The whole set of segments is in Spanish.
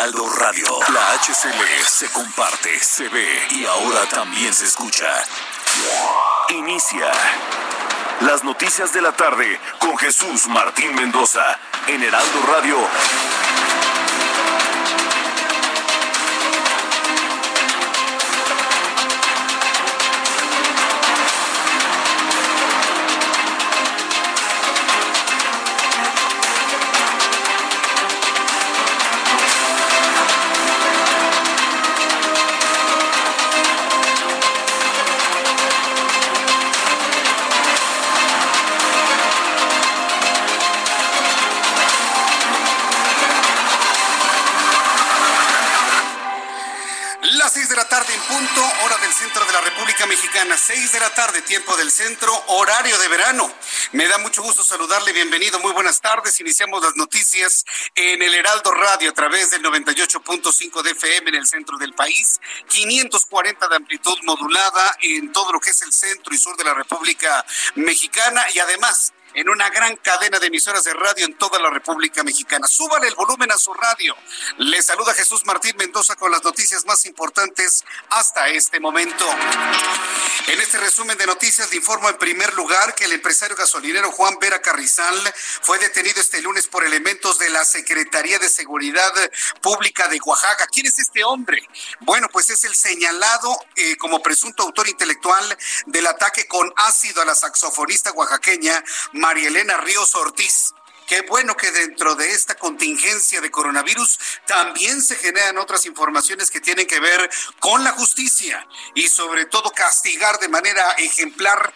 Heraldo Radio. La HCL se comparte, se ve y ahora también se escucha. Inicia las noticias de la tarde con Jesús Martín Mendoza en Heraldo Radio. 6 de la tarde, tiempo del centro, horario de verano. Me da mucho gusto saludarle, bienvenido, muy buenas tardes. Iniciamos las noticias en el Heraldo Radio a través del 98.5 de FM en el centro del país, 540 de amplitud modulada en todo lo que es el centro y sur de la República Mexicana y además en una gran cadena de emisoras de radio en toda la República Mexicana. Súbale el volumen a su radio. Le saluda Jesús Martín Mendoza con las noticias más importantes hasta este momento. En este resumen de noticias le informo en primer lugar que el empresario gasolinero Juan Vera Carrizal fue detenido este lunes por elementos de la Secretaría de Seguridad Pública de Oaxaca. ¿Quién es este hombre? Bueno, pues es el señalado eh, como presunto autor intelectual del ataque con ácido a la saxofonista oaxaqueña María Elena Ríos Ortiz. Qué bueno que dentro de esta contingencia de coronavirus también se generan otras informaciones que tienen que ver con la justicia y sobre todo castigar de manera ejemplar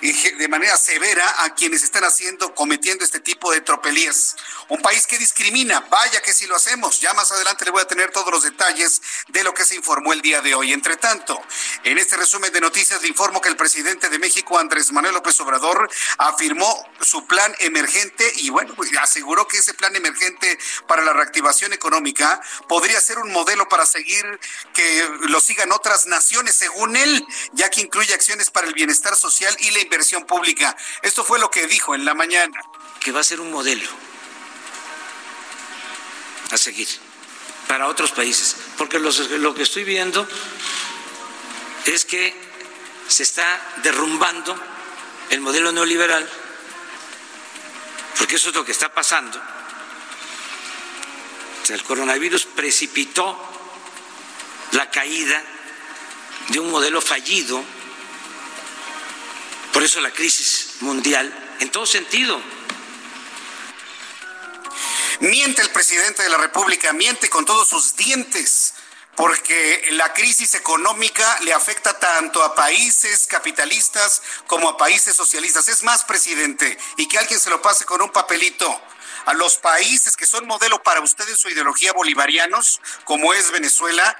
de manera severa a quienes están haciendo, cometiendo este tipo de tropelías. Un país que discrimina, vaya que si lo hacemos. Ya más adelante le voy a tener todos los detalles de lo que se informó el día de hoy. Entre tanto, en este resumen de noticias le informo que el presidente de México, Andrés Manuel López Obrador, afirmó su plan emergente y bueno, pues, aseguró que ese plan emergente para la reactivación económica podría ser un modelo para seguir que lo sigan otras naciones, según él, ya que incluye acciones para el bienestar social y la inversión pública. Esto fue lo que dijo en la mañana. Que va a ser un modelo a seguir para otros países. Porque lo que estoy viendo es que se está derrumbando el modelo neoliberal, porque eso es lo que está pasando. El coronavirus precipitó la caída de un modelo fallido por eso la crisis mundial, en todo sentido. Miente el presidente de la República, miente con todos sus dientes, porque la crisis económica le afecta tanto a países capitalistas como a países socialistas. Es más, presidente, y que alguien se lo pase con un papelito a los países que son modelo para usted en su ideología bolivarianos, como es Venezuela,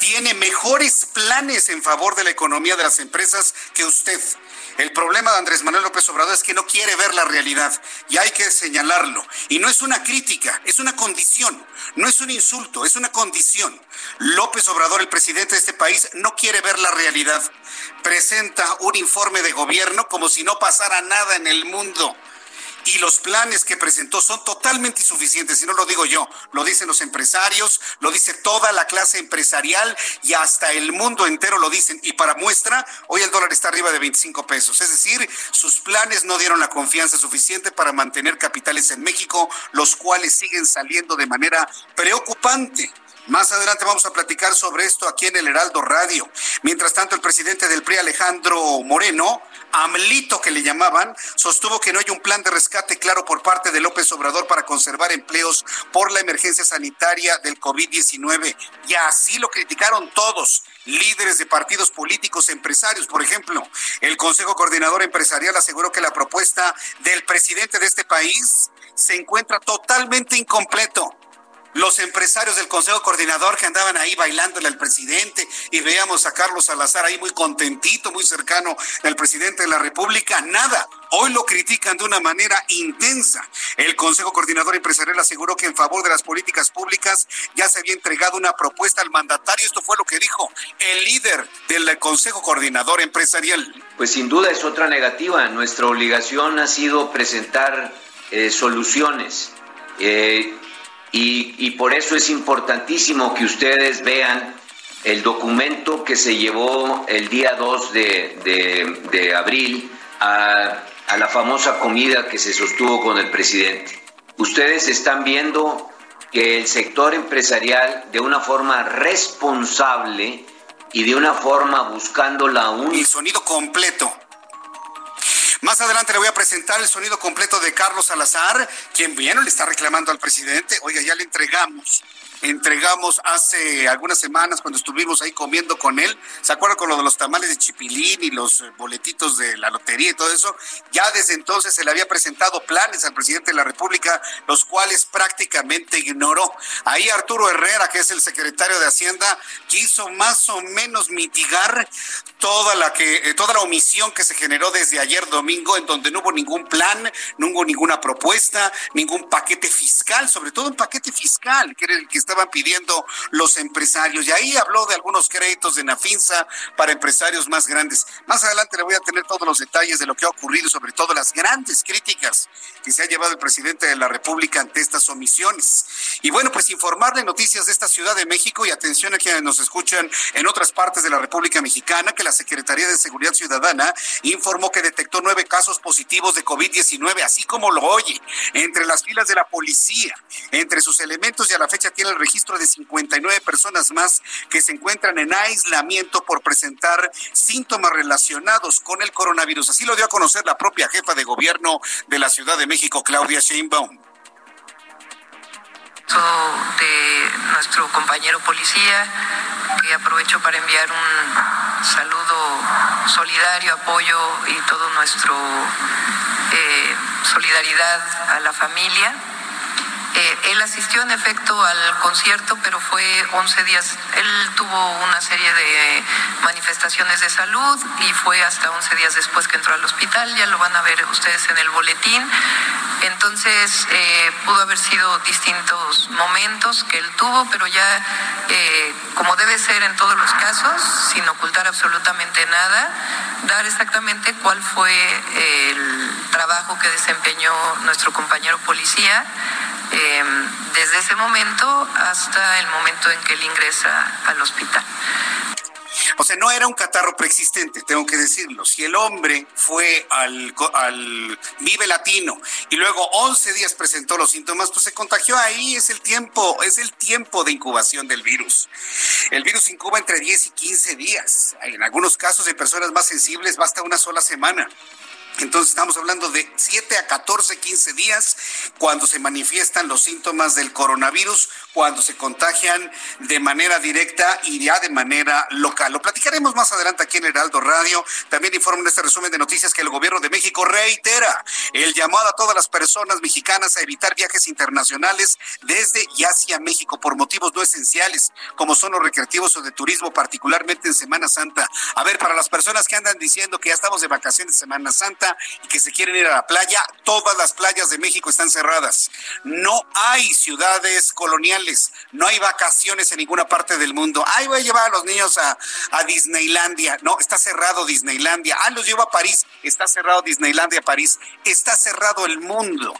tiene mejores planes en favor de la economía de las empresas que usted. El problema de Andrés Manuel López Obrador es que no quiere ver la realidad y hay que señalarlo. Y no es una crítica, es una condición, no es un insulto, es una condición. López Obrador, el presidente de este país, no quiere ver la realidad. Presenta un informe de gobierno como si no pasara nada en el mundo y los planes que presentó son totalmente insuficientes, y no lo digo yo, lo dicen los empresarios, lo dice toda la clase empresarial y hasta el mundo entero lo dicen. Y para muestra, hoy el dólar está arriba de 25 pesos, es decir, sus planes no dieron la confianza suficiente para mantener capitales en México, los cuales siguen saliendo de manera preocupante Más adelante vamos a platicar sobre esto aquí en el Heraldo Radio. Mientras tanto, el presidente del PRI, Alejandro Moreno, AMLITO que le llamaban, sostuvo que no hay un plan de rescate claro por parte de López Obrador para conservar empleos por la emergencia sanitaria del COVID-19. Y así lo criticaron todos, líderes de partidos políticos, empresarios. Por ejemplo, el Consejo Coordinador Empresarial aseguró que la propuesta del presidente de este país se encuentra totalmente incompleto los empresarios del Consejo Coordinador que andaban ahí bailándole al presidente y veíamos a Carlos Salazar ahí muy contentito, muy cercano al presidente de la República, nada. Hoy lo critican de una manera intensa. El Consejo Coordinador Empresarial aseguró que en favor de las políticas públicas ya se había entregado una propuesta al mandatario. Esto fue lo que dijo el líder del Consejo Coordinador Empresarial. Pues sin duda es otra negativa. Nuestra obligación ha sido presentar eh, soluciones. Eh, y, por eso es importantísimo que ustedes vean el documento que se llevó el día 2 de, abril a, a la famosa comida que se sostuvo con el presidente. Ustedes están viendo que el sector empresarial de una forma responsable y de una forma buscando la un... El sonido completo. Más adelante le voy a presentar el sonido completo de Carlos Salazar, quien bien le está reclamando al presidente. Oiga, ya le entregamos entregamos hace algunas semanas cuando estuvimos ahí comiendo con él. ¿Se acuerdan con lo de los tamales de chipilín y los eh, boletitos de la lotería y todo eso? Ya desde entonces se le había presentado planes al presidente de la República, los cuales prácticamente ignoró. Ahí Arturo Herrera, que es el secretario de Hacienda, quiso más o menos mitigar toda la que eh, toda la omisión que se generó desde ayer domingo en donde no hubo ningún plan, no hubo ninguna propuesta, ningún paquete fiscal, sobre todo un paquete fiscal, que era el que está estaban pidiendo los empresarios. Y ahí habló de algunos créditos de Nafinsa para empresarios más grandes. Más adelante le voy a tener todos los detalles de lo que ha ocurrido, sobre todo las grandes críticas que se ha llevado el presidente de la República ante estas omisiones. Y bueno, pues informarle noticias de esta Ciudad de México y atención a quienes nos escuchan en otras partes de la República Mexicana, que la Secretaría de Seguridad Ciudadana informó que detectó nueve casos positivos de COVID-19, así como lo oye, entre las filas de la policía, entre sus elementos y a la fecha tiene el registro de 59 personas más que se encuentran en aislamiento por presentar síntomas relacionados con el coronavirus. Así lo dio a conocer la propia jefa de gobierno de la Ciudad de México, Claudia Sheinbaum de nuestro compañero policía, que aprovecho para enviar un saludo solidario, apoyo y todo nuestro eh, solidaridad a la familia eh, él asistió en efecto al concierto, pero fue 11 días. Él tuvo una serie de manifestaciones de salud y fue hasta 11 días después que entró al hospital. Ya lo van a ver ustedes en el boletín. Entonces, eh, pudo haber sido distintos momentos que él tuvo, pero ya, eh, como debe ser en todos los casos, sin ocultar absolutamente nada, dar exactamente cuál fue el trabajo que desempeñó nuestro compañero policía Em, desde ese momento hasta el momento en que él ingresa al hospital. O sea, no era un catarro preexistente, tengo que decirlo. Si el hombre fue al, al, Vive Latino y luego 11 días presentó los síntomas, pues se contagió ahí, es el tiempo, es el tiempo de incubación del virus. El virus incuba entre 10 y 15 días. En algunos casos de personas más sensibles basta una sola semana. Entonces estamos hablando de 7 a 14, 15 días cuando se manifiestan los síntomas del coronavirus, cuando se contagian de manera directa y ya de manera local. Lo platicaremos más adelante aquí en Heraldo Radio. También informo en este resumen de noticias que el gobierno de México reitera el llamado a todas las personas mexicanas a evitar viajes internacionales desde y hacia México por motivos no esenciales, como son los recreativos o de turismo, particularmente en Semana Santa. A ver, para las personas que andan diciendo que ya estamos de vacaciones de Semana Santa, y que se quieren ir a la playa, todas las playas de México están cerradas. No hay ciudades coloniales, no hay vacaciones en ninguna parte del mundo. Ay, voy a llevar a los niños a, a Disneylandia. No, está cerrado Disneylandia. Ah, los llevo a París. Está cerrado Disneylandia, París. Está cerrado el mundo.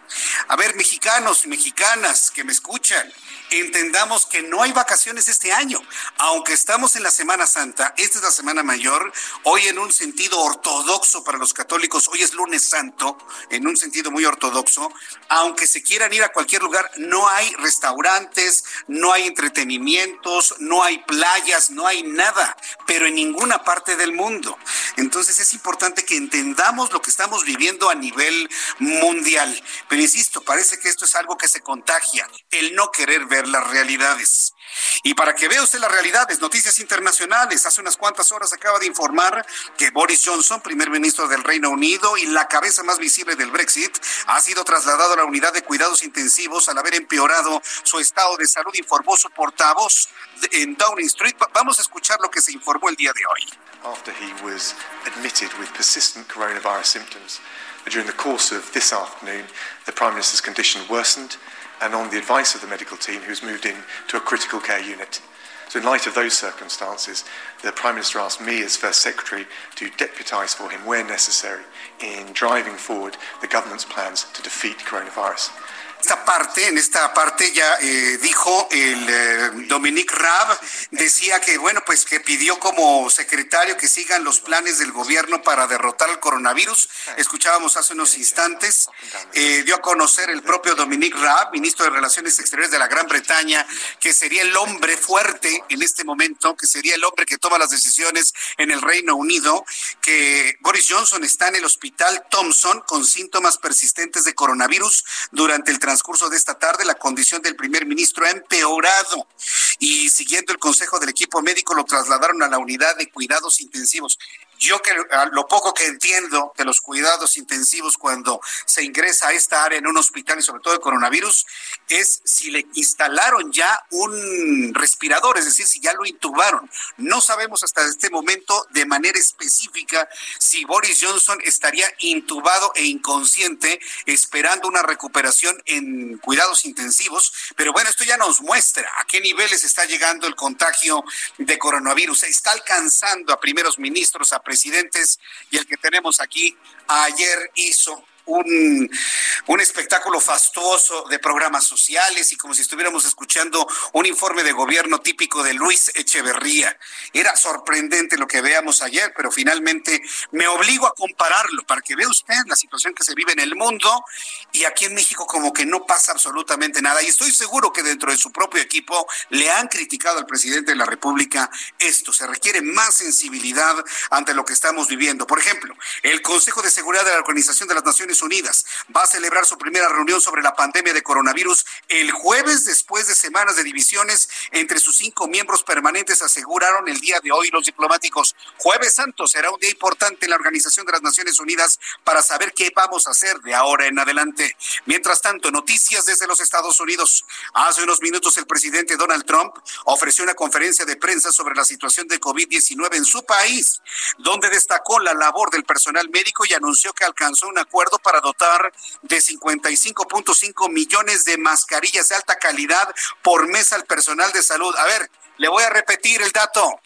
A ver, mexicanos y mexicanas que me escuchan entendamos que no hay vacaciones este año. Aunque estamos en la Semana Santa, esta es la Semana Mayor, hoy en un sentido ortodoxo para los católicos hoy es lunes santo, en un sentido muy ortodoxo, aunque se quieran ir a cualquier lugar, no hay restaurantes, no hay entretenimientos, no hay playas, no hay nada, pero en ninguna parte del mundo. Entonces es importante que entendamos lo que estamos viviendo a nivel mundial. Pero insisto, parece que esto es algo que se contagia, el no querer ver las realidades. Y para que vea usted las realidades, noticias internacionales, hace unas cuantas horas acaba de informar que Boris Johnson, primer ministro del Reino Unido y la cabeza más visible del Brexit, ha sido trasladado a la unidad de cuidados intensivos al haber empeorado su estado de salud, informó su portavoz en Downing Street. Vamos a escuchar lo que se informó el día de hoy. After he was admitted with persistent coronavirus symptoms, during the course of this afternoon, the Prime Minister's condition worsened and on the advice of the medical team, who's moved in to a critical care unit. So, in light of those circumstances, the Prime Minister asked me as First Secretary to deputise for him where necessary in driving forward the government's plans to defeat coronavirus. Esta parte, en esta parte ya eh, dijo el eh, Dominique Raab, decía que, bueno, pues que pidió como secretario que sigan los planes del gobierno para derrotar el coronavirus. Escuchábamos hace unos instantes, eh, dio a conocer el propio Dominique Raab, ministro de Relaciones Exteriores de la Gran Bretaña, que sería el hombre fuerte en este momento, que sería el hombre que toma las decisiones en el Reino Unido, que Boris Johnson está en el hospital Thompson con síntomas persistentes de coronavirus durante el transcurso de esta tarde, la condición del primer ministro ha empeorado y siguiendo el consejo del equipo médico lo trasladaron a la unidad de cuidados intensivos. Yo que lo poco que entiendo de los cuidados intensivos cuando se ingresa a esta área en un hospital y sobre todo el coronavirus es si le instalaron ya un respirador, es decir, si ya lo intubaron. No sabemos hasta este momento de manera específica si Boris Johnson estaría intubado e inconsciente esperando una recuperación en cuidados intensivos, pero bueno, esto ya nos muestra a qué niveles está llegando el contagio de coronavirus. Está alcanzando a primeros ministros, a presidentes y el que tenemos aquí ayer hizo un, un espectáculo fastuoso de programas sociales y como si estuviéramos escuchando un informe de gobierno típico de Luis Echeverría. Era sorprendente lo que veamos ayer, pero finalmente me obligo a compararlo para que vea usted la situación que se vive en el mundo y aquí en México como que no pasa absolutamente nada. Y estoy seguro que dentro de su propio equipo le han criticado al presidente de la República esto. Se requiere más sensibilidad ante lo que estamos viviendo. Por ejemplo, el Consejo de Seguridad de la Organización de las Naciones Unidas va a celebrar su primera reunión sobre la pandemia de coronavirus el jueves después de semanas de divisiones entre sus cinco miembros permanentes, aseguraron el día de hoy los diplomáticos. Jueves Santo será un día importante en la Organización de las Naciones Unidas para saber qué vamos a hacer de ahora en adelante. Mientras tanto, noticias desde los Estados Unidos. Hace unos minutos el presidente Donald Trump ofreció una conferencia de prensa sobre la situación de COVID-19 en su país, donde destacó la labor del personal médico y anunció que alcanzó un acuerdo para para dotar de 55.5 millones de mascarillas de alta calidad por mes al personal de salud. A ver, le voy a repetir el dato.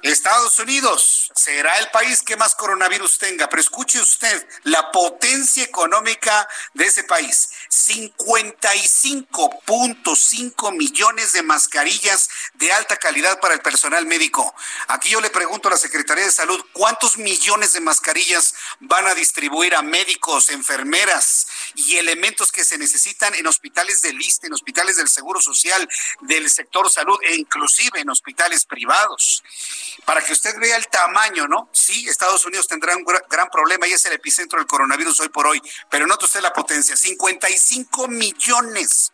Estados Unidos será el país que más coronavirus tenga, pero escuche usted la potencia económica de ese país. 55.5 millones de mascarillas de alta calidad para el personal médico. Aquí yo le pregunto a la Secretaría de Salud, ¿cuántos millones de mascarillas van a distribuir a médicos, enfermeras y elementos que se necesitan en hospitales del ISTE, en hospitales del Seguro Social, del sector salud e inclusive en hospitales privados? para que usted vea el tamaño, ¿no? Sí, Estados Unidos tendrá un gran problema y es el epicentro del coronavirus hoy por hoy, pero note usted la potencia, 55 millones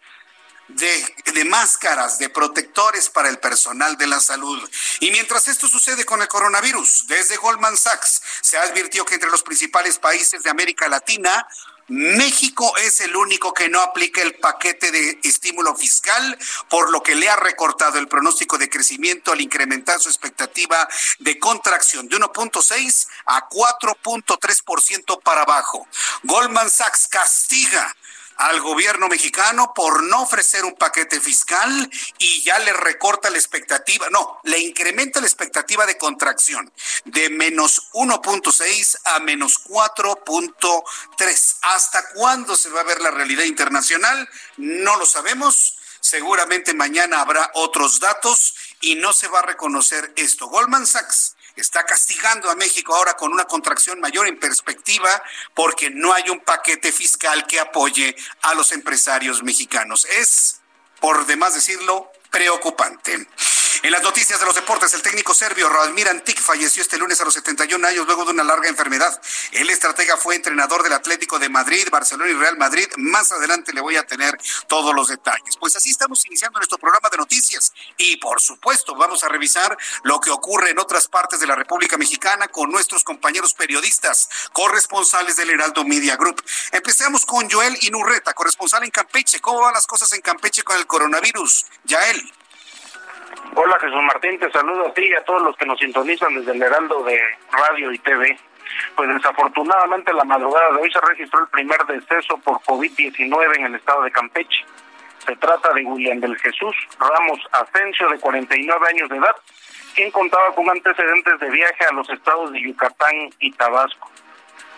de, de, máscaras, de protectores para el personal de la salud. Y mientras esto sucede con el coronavirus, desde Goldman Sachs se advirtió que entre los principales países de América Latina, México es el único que no aplica el paquete de estímulo fiscal, por lo que le ha recortado el pronóstico de crecimiento al incrementar su expectativa de contracción de 1.6 a 4.3% para abajo. Goldman Sachs castiga al gobierno mexicano por no ofrecer un paquete fiscal y ya le recorta la expectativa, no, le incrementa la expectativa de contracción de menos 1.6 a menos 4.3. ¿Hasta cuándo se va a ver la realidad internacional? No lo sabemos. Seguramente mañana habrá otros datos y no se va a reconocer esto. Goldman Sachs está castigando a México ahora con una contracción mayor en perspectiva porque no hay un paquete fiscal que apoye a los empresarios mexicanos. Es, por demás decirlo, preocupante. En las noticias de los deportes, el técnico serbio Radmir Antic falleció este lunes a los 71 años luego de una larga enfermedad. El estratega fue entrenador del Atlético de Madrid, Barcelona y Real Madrid. Más adelante le voy a tener todos los detalles. Pues así estamos iniciando nuestro programa de noticias y por supuesto vamos a revisar lo que ocurre en otras partes de la República Mexicana con nuestros compañeros periodistas, corresponsales del Heraldo Media Group. Empecemos con Joel Inurreta, corresponsal en Campeche. ¿Cómo van las cosas en Campeche con el coronavirus? Yael. Hola Jesús Martín, te saludo a ti y a todos los que nos sintonizan desde el Heraldo de Radio y TV. Pues desafortunadamente la madrugada de hoy se registró el primer deceso por COVID-19 en el estado de Campeche. Se trata de William del Jesús Ramos Asensio, de 49 años de edad, quien contaba con antecedentes de viaje a los estados de Yucatán y Tabasco.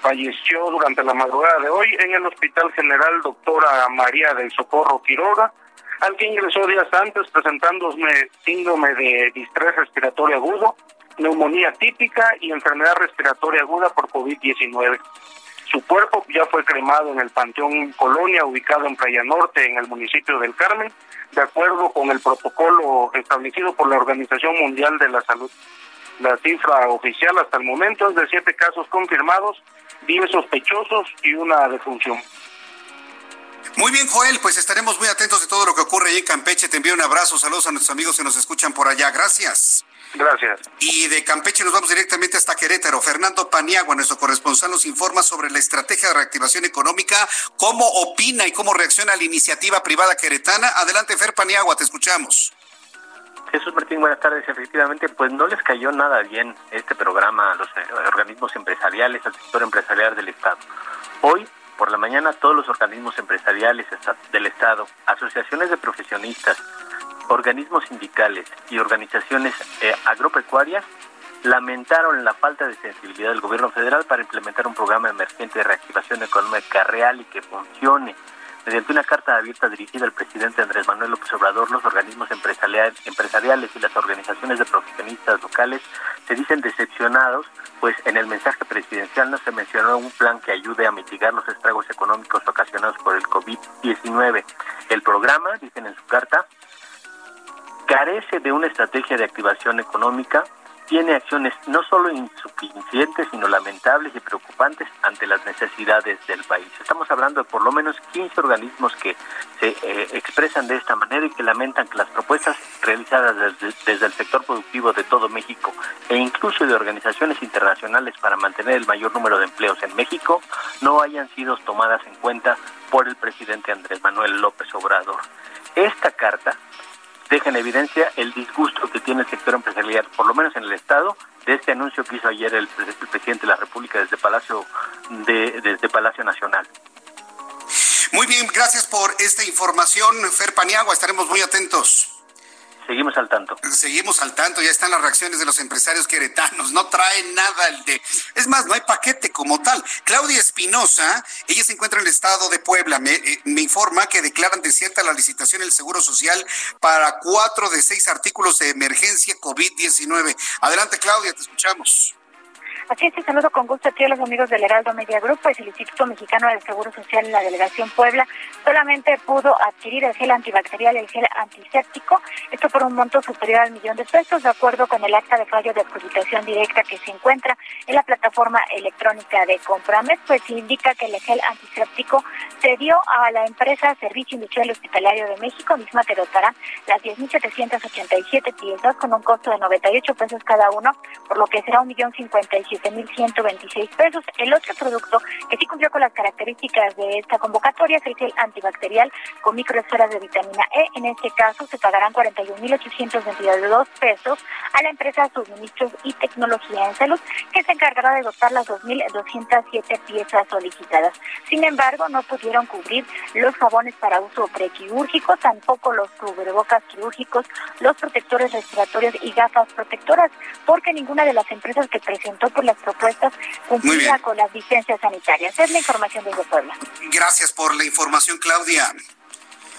Falleció durante la madrugada de hoy en el Hospital General Doctora María del Socorro Quiroga, al que ingresó días antes presentándose síndrome de distrés respiratorio agudo, neumonía típica y enfermedad respiratoria aguda por COVID-19. Su cuerpo ya fue cremado en el Panteón Colonia, ubicado en Playa Norte, en el municipio del Carmen, de acuerdo con el protocolo establecido por la Organización Mundial de la Salud. La cifra oficial hasta el momento es de siete casos confirmados, diez sospechosos y una defunción. Muy bien, Joel, pues estaremos muy atentos de todo lo que ocurre ahí en Campeche. Te envío un abrazo, saludos a nuestros amigos que nos escuchan por allá. Gracias. Gracias. Y de Campeche nos vamos directamente hasta Querétaro. Fernando Paniagua, nuestro corresponsal, nos informa sobre la estrategia de reactivación económica, cómo opina y cómo reacciona la iniciativa privada queretana. Adelante, Fer Paniagua, te escuchamos. Jesús Martín, buenas tardes. Efectivamente, pues no les cayó nada bien este programa a los eh, organismos empresariales, al sector empresarial del Estado. Hoy por la mañana todos los organismos empresariales del Estado, asociaciones de profesionistas, organismos sindicales y organizaciones eh, agropecuarias lamentaron la falta de sensibilidad del gobierno federal para implementar un programa emergente de reactivación económica real y que funcione. Mediante una carta abierta dirigida al presidente Andrés Manuel López Obrador, los organismos empresariales y las organizaciones de profesionistas locales se dicen decepcionados pues en el mensaje presidencial no se mencionó un plan que ayude a mitigar los estragos económicos ocasionados por el COVID-19. El programa, dicen en su carta, carece de una estrategia de activación económica tiene acciones no solo insuficientes, sino lamentables y preocupantes ante las necesidades del país. Estamos hablando de por lo menos 15 organismos que se eh, expresan de esta manera y que lamentan que las propuestas realizadas desde, desde, el sector productivo de todo México e incluso de organizaciones internacionales para mantener el mayor número de empleos en México no hayan sido tomadas en cuenta por el presidente Andrés Manuel López Obrador. Esta carta deja en evidencia el disgusto que tiene el sector empresarial, por lo menos en el Estado, de este anuncio que hizo ayer el, presidente de la República desde Palacio, de, desde Palacio Nacional. Muy bien, gracias por esta información, Fer Paniagua, estaremos muy atentos. Seguimos al tanto. Seguimos al tanto, ya están las reacciones de los empresarios queretanos, no traen nada el de... Es más, no hay paquete como tal. Claudia Espinosa, ella se encuentra en el estado de Puebla, me, eh, me informa que declaran desierta la licitación del Seguro Social para cuatro de seis artículos de emergencia COVID-19. Adelante, Claudia, te escuchamos. Así es, te saludo con gusto a ti los amigos del Heraldo Media Group, pues el Instituto Mexicano del Seguro Social en la Delegación Puebla solamente pudo adquirir el gel antibacterial y el gel antiséptico, esto por un monto superior al millón de pesos, de acuerdo con el acta de fallo de adjudicación directa que se encuentra en la plataforma electrónica de Compramed, pues indica que el gel antiséptico se dio a la empresa Servicio Industrial Hospitalario de México, misma que dotará las 10.787 piezas con un costo de 98 pesos cada uno, por lo que será un millón cincuenta y 7.126 pesos. El otro producto que sí cumplió con las características de esta convocatoria es el antibacterial con microesferas de vitamina E. En este caso se pagarán 41.822 pesos a la empresa Suministros y Tecnología en Salud, que se encargará de dotar las 2.207 piezas solicitadas. Sin embargo, no pudieron cubrir los jabones para uso prequirúrgico, tampoco los cubrebocas quirúrgicos, los protectores respiratorios y gafas protectoras, porque ninguna de las empresas que presentó las propuestas cumplida con las licencias sanitarias. Es la información desde Puebla. Gracias por la información, Claudia.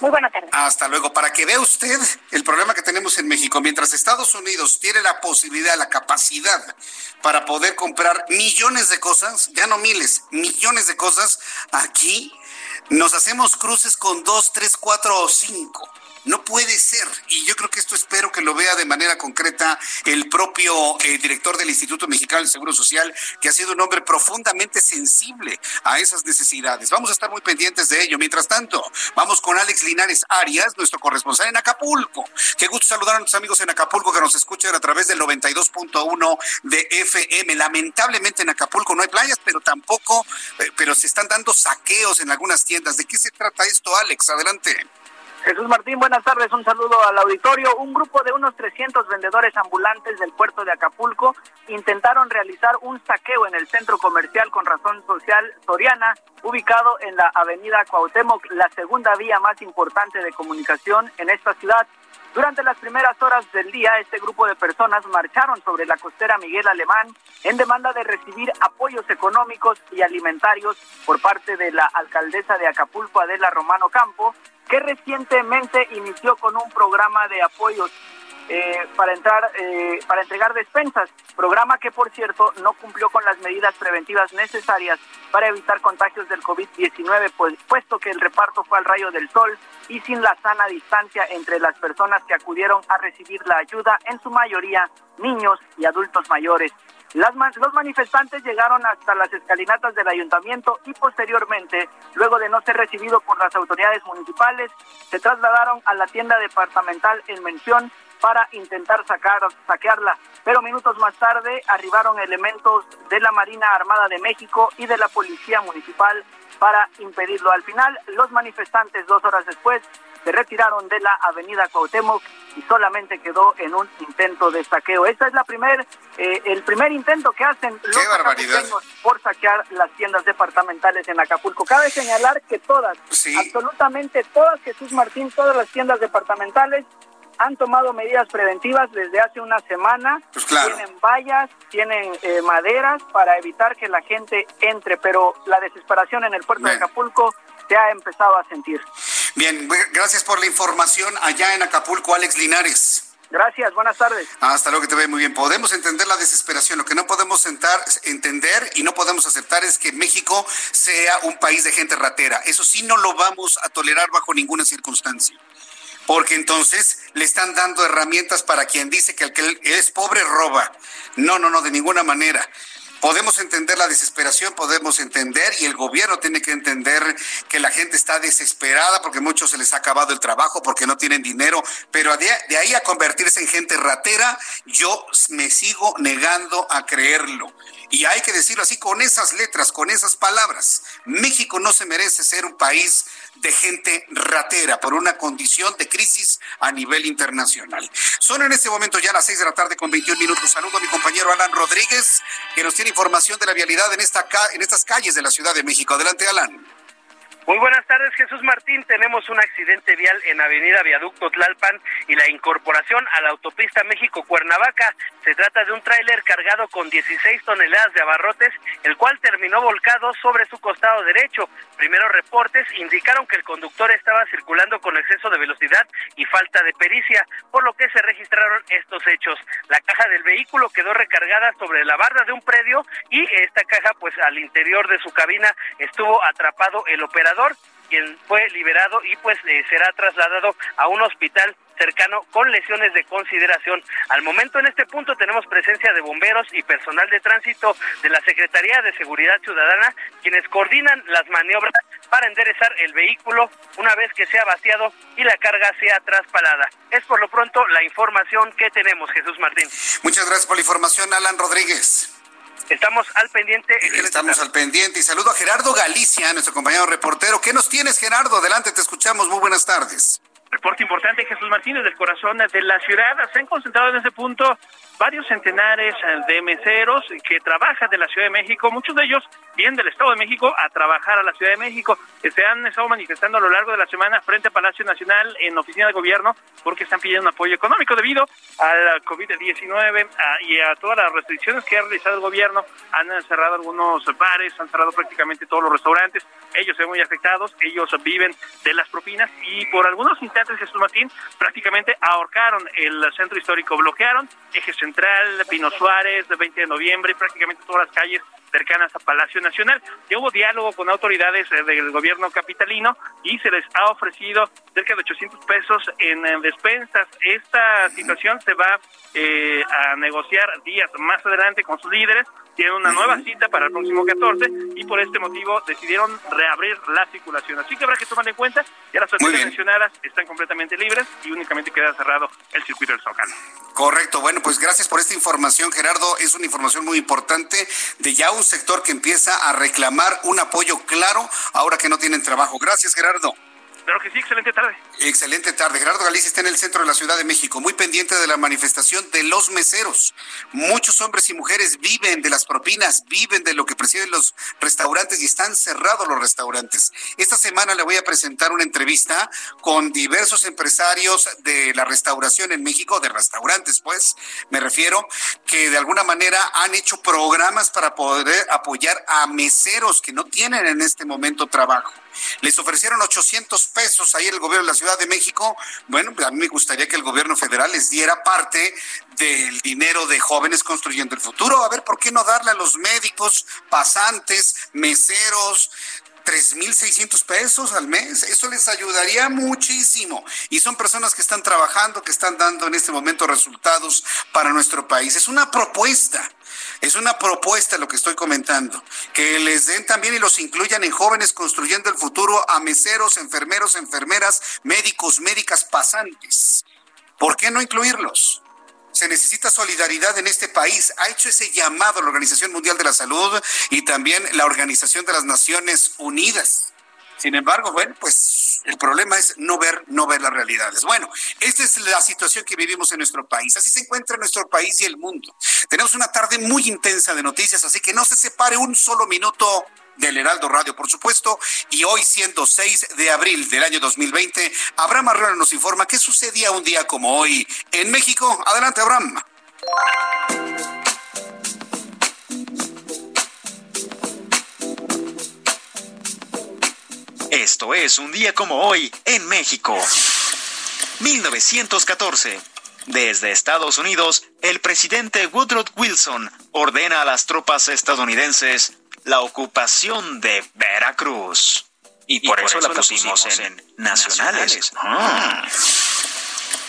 Muy buena tarde. Hasta luego. Para que vea usted el problema que tenemos en México, mientras Estados Unidos tiene la posibilidad, la capacidad para poder comprar millones de cosas, ya no miles, millones de cosas, aquí nos hacemos cruces con dos, tres, cuatro o cinco. No puede ser. Y yo creo que esto espero que lo vea de manera concreta el propio eh, director del Instituto Mexicano del Seguro Social, que ha sido un hombre profundamente sensible a esas necesidades. Vamos a estar muy pendientes de ello. Mientras tanto, vamos con Alex Linares Arias, nuestro corresponsal en Acapulco. Qué gusto saludar a nuestros amigos en Acapulco que nos escuchan a través del 92.1 de FM. Lamentablemente en Acapulco no hay playas, pero tampoco, eh, pero se están dando saqueos en algunas tiendas. ¿De qué se trata esto, Alex? Adelante. Jesús Martín, buenas tardes, un saludo al auditorio. Un grupo de unos 300 vendedores ambulantes del puerto de Acapulco intentaron realizar un saqueo en el centro comercial con razón social Soriana, ubicado en la avenida Cuauhtémoc, la segunda vía más importante de comunicación en esta ciudad. Durante las primeras horas del día, este grupo de personas marcharon sobre la costera Miguel Alemán en demanda de recibir apoyos económicos y alimentarios por parte de la alcaldesa de Acapulco, Adela Romano Campo, que recientemente inició con un programa de apoyos eh, para entrar eh, para entregar despensas, programa que por cierto no cumplió con las medidas preventivas necesarias para evitar contagios del COVID-19, pues, puesto que el reparto fue al rayo del sol y sin la sana distancia entre las personas que acudieron a recibir la ayuda, en su mayoría niños y adultos mayores. Las, los manifestantes llegaron hasta las escalinatas del ayuntamiento y posteriormente, luego de no ser recibidos por las autoridades municipales, se trasladaron a la tienda departamental en mención para intentar sacar, saquearla. Pero minutos más tarde arribaron elementos de la Marina Armada de México y de la Policía Municipal para impedirlo. Al final, los manifestantes, dos horas después, se retiraron de la avenida Cuauhtémoc y solamente quedó en un intento de saqueo. Este es la primer, eh, el primer intento que hacen los por saquear las tiendas departamentales en Acapulco. Cabe señalar que todas, absolutamente todas, Jesús Martín, todas las tiendas departamentales han tomado medidas preventivas desde hace una semana. Pues tienen vallas, tienen eh, maderas para evitar que la gente entre, pero la desesperación en el puerto de Acapulco se ha empezado a sentir. Bien, gracias por la información allá en Acapulco, Alex Linares. Gracias, buenas tardes. Hasta luego, que te ve muy bien. Podemos entender la desesperación. Lo que no podemos sentar, entender y no podemos aceptar es que México sea un país de gente ratera. Eso sí no lo vamos a tolerar bajo ninguna circunstancia porque entonces le están dando herramientas para quien dice que el que es pobre roba. No, no, no, de ninguna manera. Podemos entender la desesperación, podemos entender, y el gobierno tiene que entender que la gente está desesperada porque muchos se les ha acabado el trabajo, porque no tienen dinero, pero de, ahí a convertirse en gente ratera, yo me sigo negando a creerlo. Y hay que decirlo así con esas letras, con esas palabras. México no se merece ser un país de gente ratera por una condición de crisis a nivel internacional. Son en este momento ya las seis de la tarde con 21 minutos. Saludo a mi compañero Alan Rodríguez, que nos tiene información de la vialidad en, esta, en estas calles de la Ciudad de México. Adelante, Alan. Muy buenas tardes, Jesús Martín. Tenemos un accidente vial en Avenida Viaducto Tlalpan y la incorporación a la autopista México-Cuernavaca. Se trata de un tráiler cargado con 16 toneladas de abarrotes, el cual terminó volcado sobre su costado derecho. Primeros reportes indicaron que el conductor estaba circulando con exceso de velocidad y falta de pericia, por lo que se registraron estos hechos. La caja del vehículo quedó recargada sobre la barda de un predio y esta caja, pues al interior de su cabina estuvo atrapado el operador quien fue liberado y pues eh, será trasladado a un hospital cercano con lesiones de consideración. Al momento en este punto tenemos presencia de bomberos y personal de tránsito de la Secretaría de Seguridad Ciudadana, quienes coordinan las maniobras para enderezar el vehículo una vez que sea vaciado y la carga sea traspalada. Es por lo pronto la información que tenemos, Jesús Martín. Muchas gracias por la información, Alan Rodríguez. Estamos al pendiente. Estamos al pendiente y saludo a Gerardo Galicia, nuestro compañero reportero. ¿Qué nos tienes, Gerardo? Adelante, te escuchamos. Muy buenas tardes. Reporte importante, Jesús Martínez, del corazón de la ciudad. Se han concentrado en ese punto varios centenares de meseros que trabajan de la Ciudad de México, muchos de ellos vienen del Estado de México a trabajar a la Ciudad de México. Se han estado manifestando a lo largo de la semana frente a Palacio Nacional en oficina de gobierno porque están pidiendo apoyo económico debido a la COVID-19 y a todas las restricciones que ha realizado el gobierno. Han cerrado algunos bares, han cerrado prácticamente todos los restaurantes. Ellos se ven muy afectados, ellos viven de las propinas y por algunos instantes, Jesús Martín, prácticamente ahorcaron el centro histórico, bloquearon eje central, Pino Suárez, 20 de noviembre, y prácticamente todas las calles cercanas a Palacio Nacional. Ya hubo diálogo con autoridades eh, del gobierno capitalino y se les ha ofrecido cerca de 800 pesos en, despensas. Esta situación se va eh, a negociar días más adelante con sus líderes. Tienen una nueva cita para el próximo 14 y por este motivo decidieron reabrir la circulación. Así que habrá que tomar en cuenta que las zonas mencionadas están completamente libres y únicamente queda cerrado el circuito del Zócalo. Correcto. Bueno, pues gracias por esta información, Gerardo. Es una información muy importante de ya un sector que empieza a reclamar un apoyo claro ahora que no tienen trabajo. Gracias, Gerardo. Claro que sí, excelente tarde. Excelente tarde. Gerardo Galicia está en el centro de la Ciudad de México, muy pendiente de la manifestación de los meseros. Muchos hombres y mujeres viven de las propinas, viven de lo que presiden los restaurantes y están cerrados los restaurantes. Esta semana le voy a presentar una entrevista con diversos empresarios de la restauración en México, de restaurantes, pues, me refiero, que de alguna manera han hecho programas para poder apoyar a meseros que no tienen en este momento trabajo. Les ofrecieron 800 pesos ahí el gobierno de la Ciudad de México. Bueno, pues a mí me gustaría que el gobierno federal les diera parte del dinero de jóvenes construyendo el futuro. A ver, ¿por qué no darle a los médicos, pasantes, meseros, 3.600 pesos al mes. Eso les ayudaría muchísimo. Y son personas que están trabajando, que están dando en este momento resultados para nuestro país. Es una propuesta. Es una propuesta lo que estoy comentando, que les den también y los incluyan en jóvenes construyendo el futuro a meseros, enfermeros, enfermeras, médicos, médicas, pasantes. ¿Por qué no incluirlos? Se necesita solidaridad en este país. Ha hecho ese llamado la Organización Mundial de la Salud y también la Organización de las Naciones Unidas. Sin embargo, bueno, pues el problema es no ver, no ver las realidades. Bueno, esta es la situación que vivimos en nuestro país. Así se encuentra nuestro país y el mundo. Tenemos una tarde muy intensa de noticias, así que no se separe un solo minuto del Heraldo Radio, por supuesto. Y hoy, siendo 6 de abril del año 2020, Abraham Arreola nos informa qué sucedía un día como hoy en México. Adelante, Abraham. Esto es un día como hoy en México. 1914. Desde Estados Unidos, el presidente Woodrow Wilson ordena a las tropas estadounidenses la ocupación de Veracruz. Y por, eso, la pusimos, en, nacionales.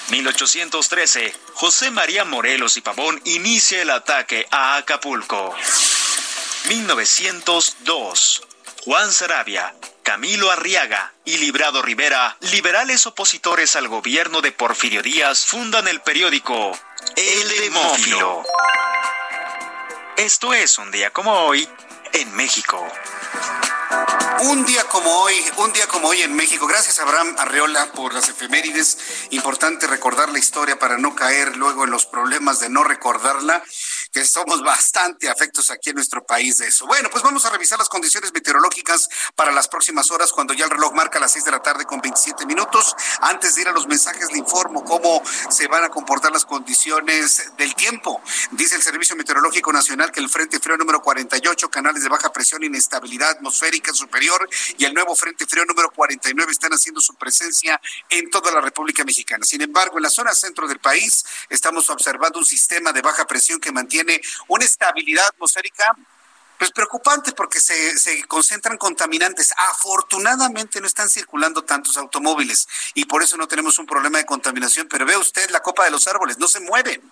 1813. Ah. José María Morelos y Pavón inicia el ataque a Acapulco. 1902. Juan Sarabia, Camilo Arriaga y Librado Rivera, liberales opositores al gobierno de Porfirio Díaz, fundan el periódico El Demófilo. Esto es un día como hoy en México. Un día como hoy, un día como hoy en México. Gracias Abraham Arreola por las efemérides. Importante recordar la historia para no caer luego en los problemas de no recordarla que somos bastante afectos aquí en nuestro país de eso. Bueno, pues vamos a revisar las condiciones meteorológicas para las próximas horas cuando ya el reloj marca las 6 de la tarde con 27 minutos. Antes de ir a los mensajes le informo cómo se van a comportar las condiciones del tiempo. Dice el Servicio Meteorológico Nacional que el Frente Frío número 48, canales de baja presión, inestabilidad atmosférica superior y el nuevo Frente Frío número 49 están haciendo su presencia en toda la República Mexicana. Sin embargo, en la zona centro del país estamos observando un sistema de baja presión que mantiene una estabilidad atmosférica pues preocupante porque se, se, concentran contaminantes. Afortunadamente no están circulando tantos automóviles y por eso no tenemos un problema de contaminación, pero ve usted la copa de los árboles, no se mueven.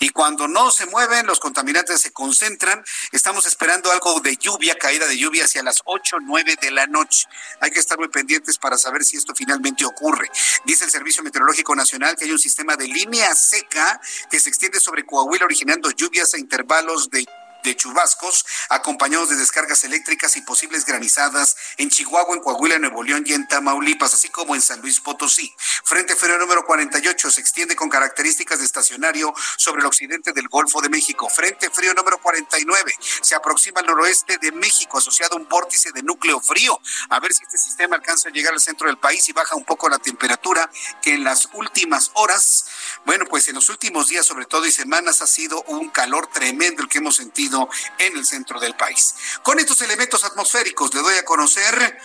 Y cuando no se mueven, los contaminantes se concentran. Estamos esperando algo de lluvia, caída de lluvia hacia las 8 o 9 de la noche. Hay que estar muy pendientes para saber si esto finalmente ocurre. Dice el Servicio Meteorológico Nacional que hay un sistema de línea seca que se extiende sobre Coahuila originando lluvias a intervalos de de chubascos, acompañados de descargas eléctricas y posibles granizadas en Chihuahua, en Coahuila, Nuevo León y en Tamaulipas, así como en San Luis Potosí. Frente frío número 48 se extiende con características de estacionario sobre el occidente del Golfo de México. Frente frío número 49 se aproxima al noroeste de México, asociado a un vórtice de núcleo frío. A ver si este sistema alcanza a llegar al centro del país y baja un poco la temperatura, que en las últimas horas, bueno, pues en los últimos días, sobre todo y semanas, ha sido un calor tremendo el que hemos sentido en el centro del país. Con estos elementos atmosféricos le doy a conocer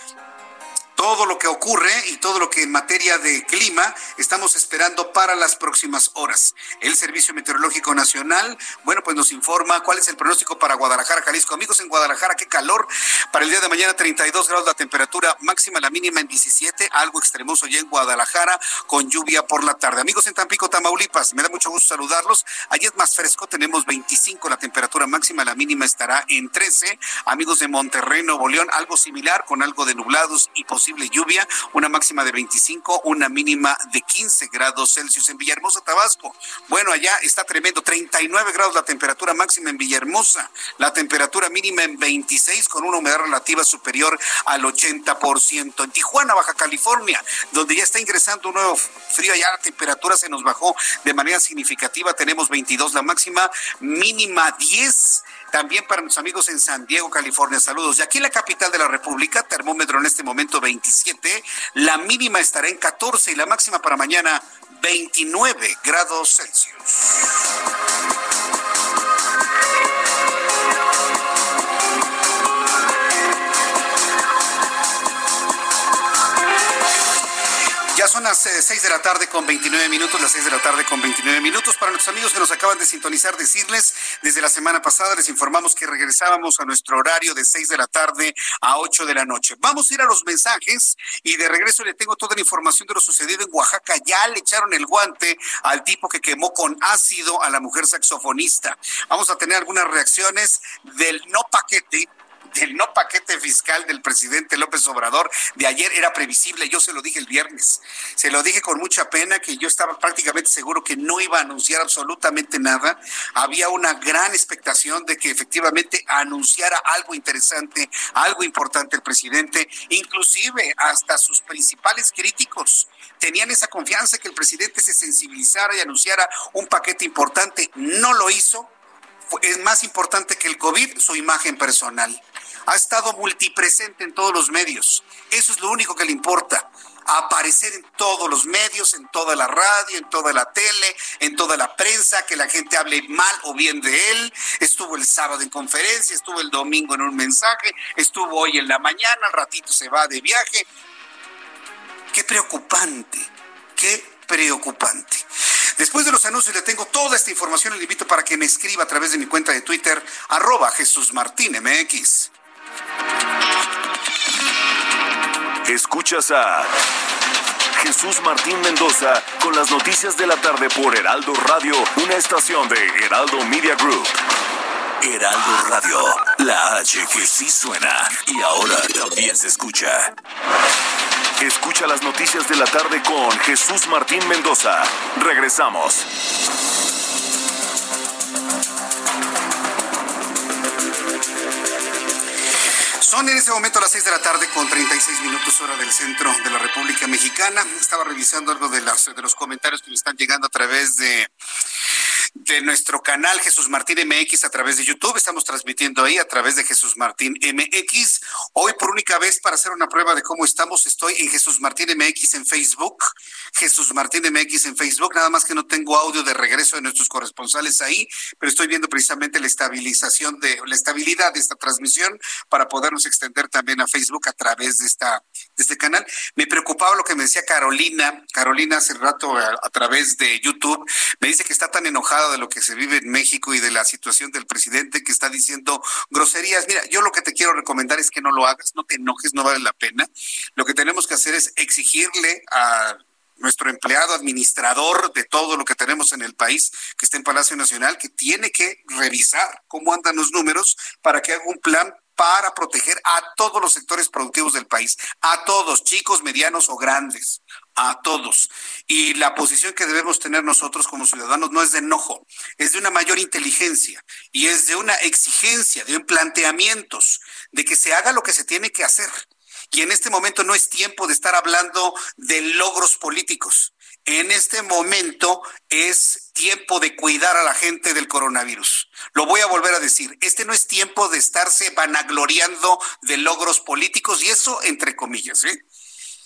todo lo que ocurre y todo lo que en materia de clima estamos esperando para las próximas horas. El Servicio Meteorológico Nacional, bueno, pues nos informa cuál es el pronóstico para Guadalajara, Jalisco. Amigos en Guadalajara, qué calor. Para el día de mañana 32 grados la temperatura máxima, la mínima en 17, algo extremoso ya en Guadalajara con lluvia por la tarde. Amigos en Tampico, Tamaulipas, me da mucho gusto saludarlos. Allí es más fresco, tenemos 25 la temperatura máxima, la mínima estará en 13. Amigos de Monterrey, Nuevo León, algo similar con algo de nublados y posibles lluvia, una máxima de 25, una mínima de 15 grados Celsius en Villahermosa, Tabasco. Bueno, allá está tremendo, 39 grados la temperatura máxima en Villahermosa, la temperatura mínima en 26 con una humedad relativa superior al 80%. En Tijuana, Baja California, donde ya está ingresando un nuevo frío, allá la temperatura se nos bajó de manera significativa, tenemos 22 la máxima, mínima 10 también para nuestros amigos en San Diego, California. Saludos. Y aquí en la capital de la República, termómetro en este momento 27, la mínima estará en 14 y la máxima para mañana 29 grados Celsius. Son las 6 eh, de la tarde con 29 minutos, las 6 de la tarde con 29 minutos. Para nuestros amigos que nos acaban de sintonizar, decirles, desde la semana pasada les informamos que regresábamos a nuestro horario de 6 de la tarde a 8 de la noche. Vamos a ir a los mensajes y de regreso le tengo toda la información de lo sucedido en Oaxaca. Ya le echaron el guante al tipo que quemó con ácido a la mujer saxofonista. Vamos a tener algunas reacciones del no paquete el no paquete fiscal del presidente López Obrador de ayer era previsible. Yo se lo dije el viernes. Se lo dije con mucha pena que yo estaba prácticamente seguro que no iba a anunciar absolutamente nada. Había una gran expectación de que efectivamente anunciara algo interesante, algo importante el presidente, inclusive hasta sus principales críticos tenían esa confianza que el presidente se sensibilizara y anunciara un paquete importante. No lo hizo. Es más importante que el COVID su imagen personal ha estado multipresente en todos los medios. Eso es lo único que le importa aparecer en todos los medios, en toda la radio, en toda la tele, en toda la prensa, que la gente hable mal o bien de él. Estuvo el sábado en conferencia, estuvo el domingo en un mensaje, estuvo hoy en la mañana, al ratito se va de viaje. Qué preocupante, qué preocupante. Después de los anuncios le tengo toda esta información, le invito para que me escriba a través de mi cuenta de Twitter, arroba Jesús Martín MX. Escuchas a Jesús Martín Mendoza con las noticias de la tarde por Heraldo Radio, una estación de Heraldo Media Group. Heraldo Radio, la H que sí suena y ahora también se escucha. Escucha las noticias de la tarde con Jesús Martín Mendoza. Regresamos. Son en ese momento las 6 de la tarde con 36 minutos hora del centro de la República Mexicana. Estaba revisando algo de, las, de los comentarios que me están llegando a través de de nuestro canal Jesús Martín MX a través de YouTube. Estamos transmitiendo ahí a través de Jesús Martín MX. Hoy por única vez para hacer una prueba de cómo estamos estoy en Jesús Martín MX en Facebook. Jesús Martín MX en Facebook. Nada más que no tengo audio de regreso de nuestros corresponsales ahí, pero estoy viendo precisamente la estabilización de la estabilidad de esta transmisión para podernos extender también a Facebook a través de esta este canal. Me preocupaba lo que me decía Carolina. Carolina hace rato a, a través de YouTube me dice que está tan enojada de lo que se vive en México y de la situación del presidente que está diciendo groserías. Mira, yo lo que te quiero recomendar es que no lo hagas, no te enojes, no vale la pena. Lo que tenemos que hacer es exigirle a nuestro empleado administrador de todo lo que tenemos en el país, que está en Palacio Nacional, que tiene que revisar cómo andan los números para que haga un plan para proteger a todos los sectores productivos del país, a todos, chicos, medianos o grandes a todos. Y la posición que debemos tener nosotros como ciudadanos no es de enojo, es de una mayor inteligencia y es de una exigencia, de un planteamientos, de que se haga lo que se tiene que hacer. Y en este momento no es tiempo de estar hablando de logros políticos. En este momento es tiempo de cuidar a la gente del coronavirus. Lo voy a volver a decir, este no es tiempo de estarse vanagloriando de logros políticos y eso entre comillas, ¿eh?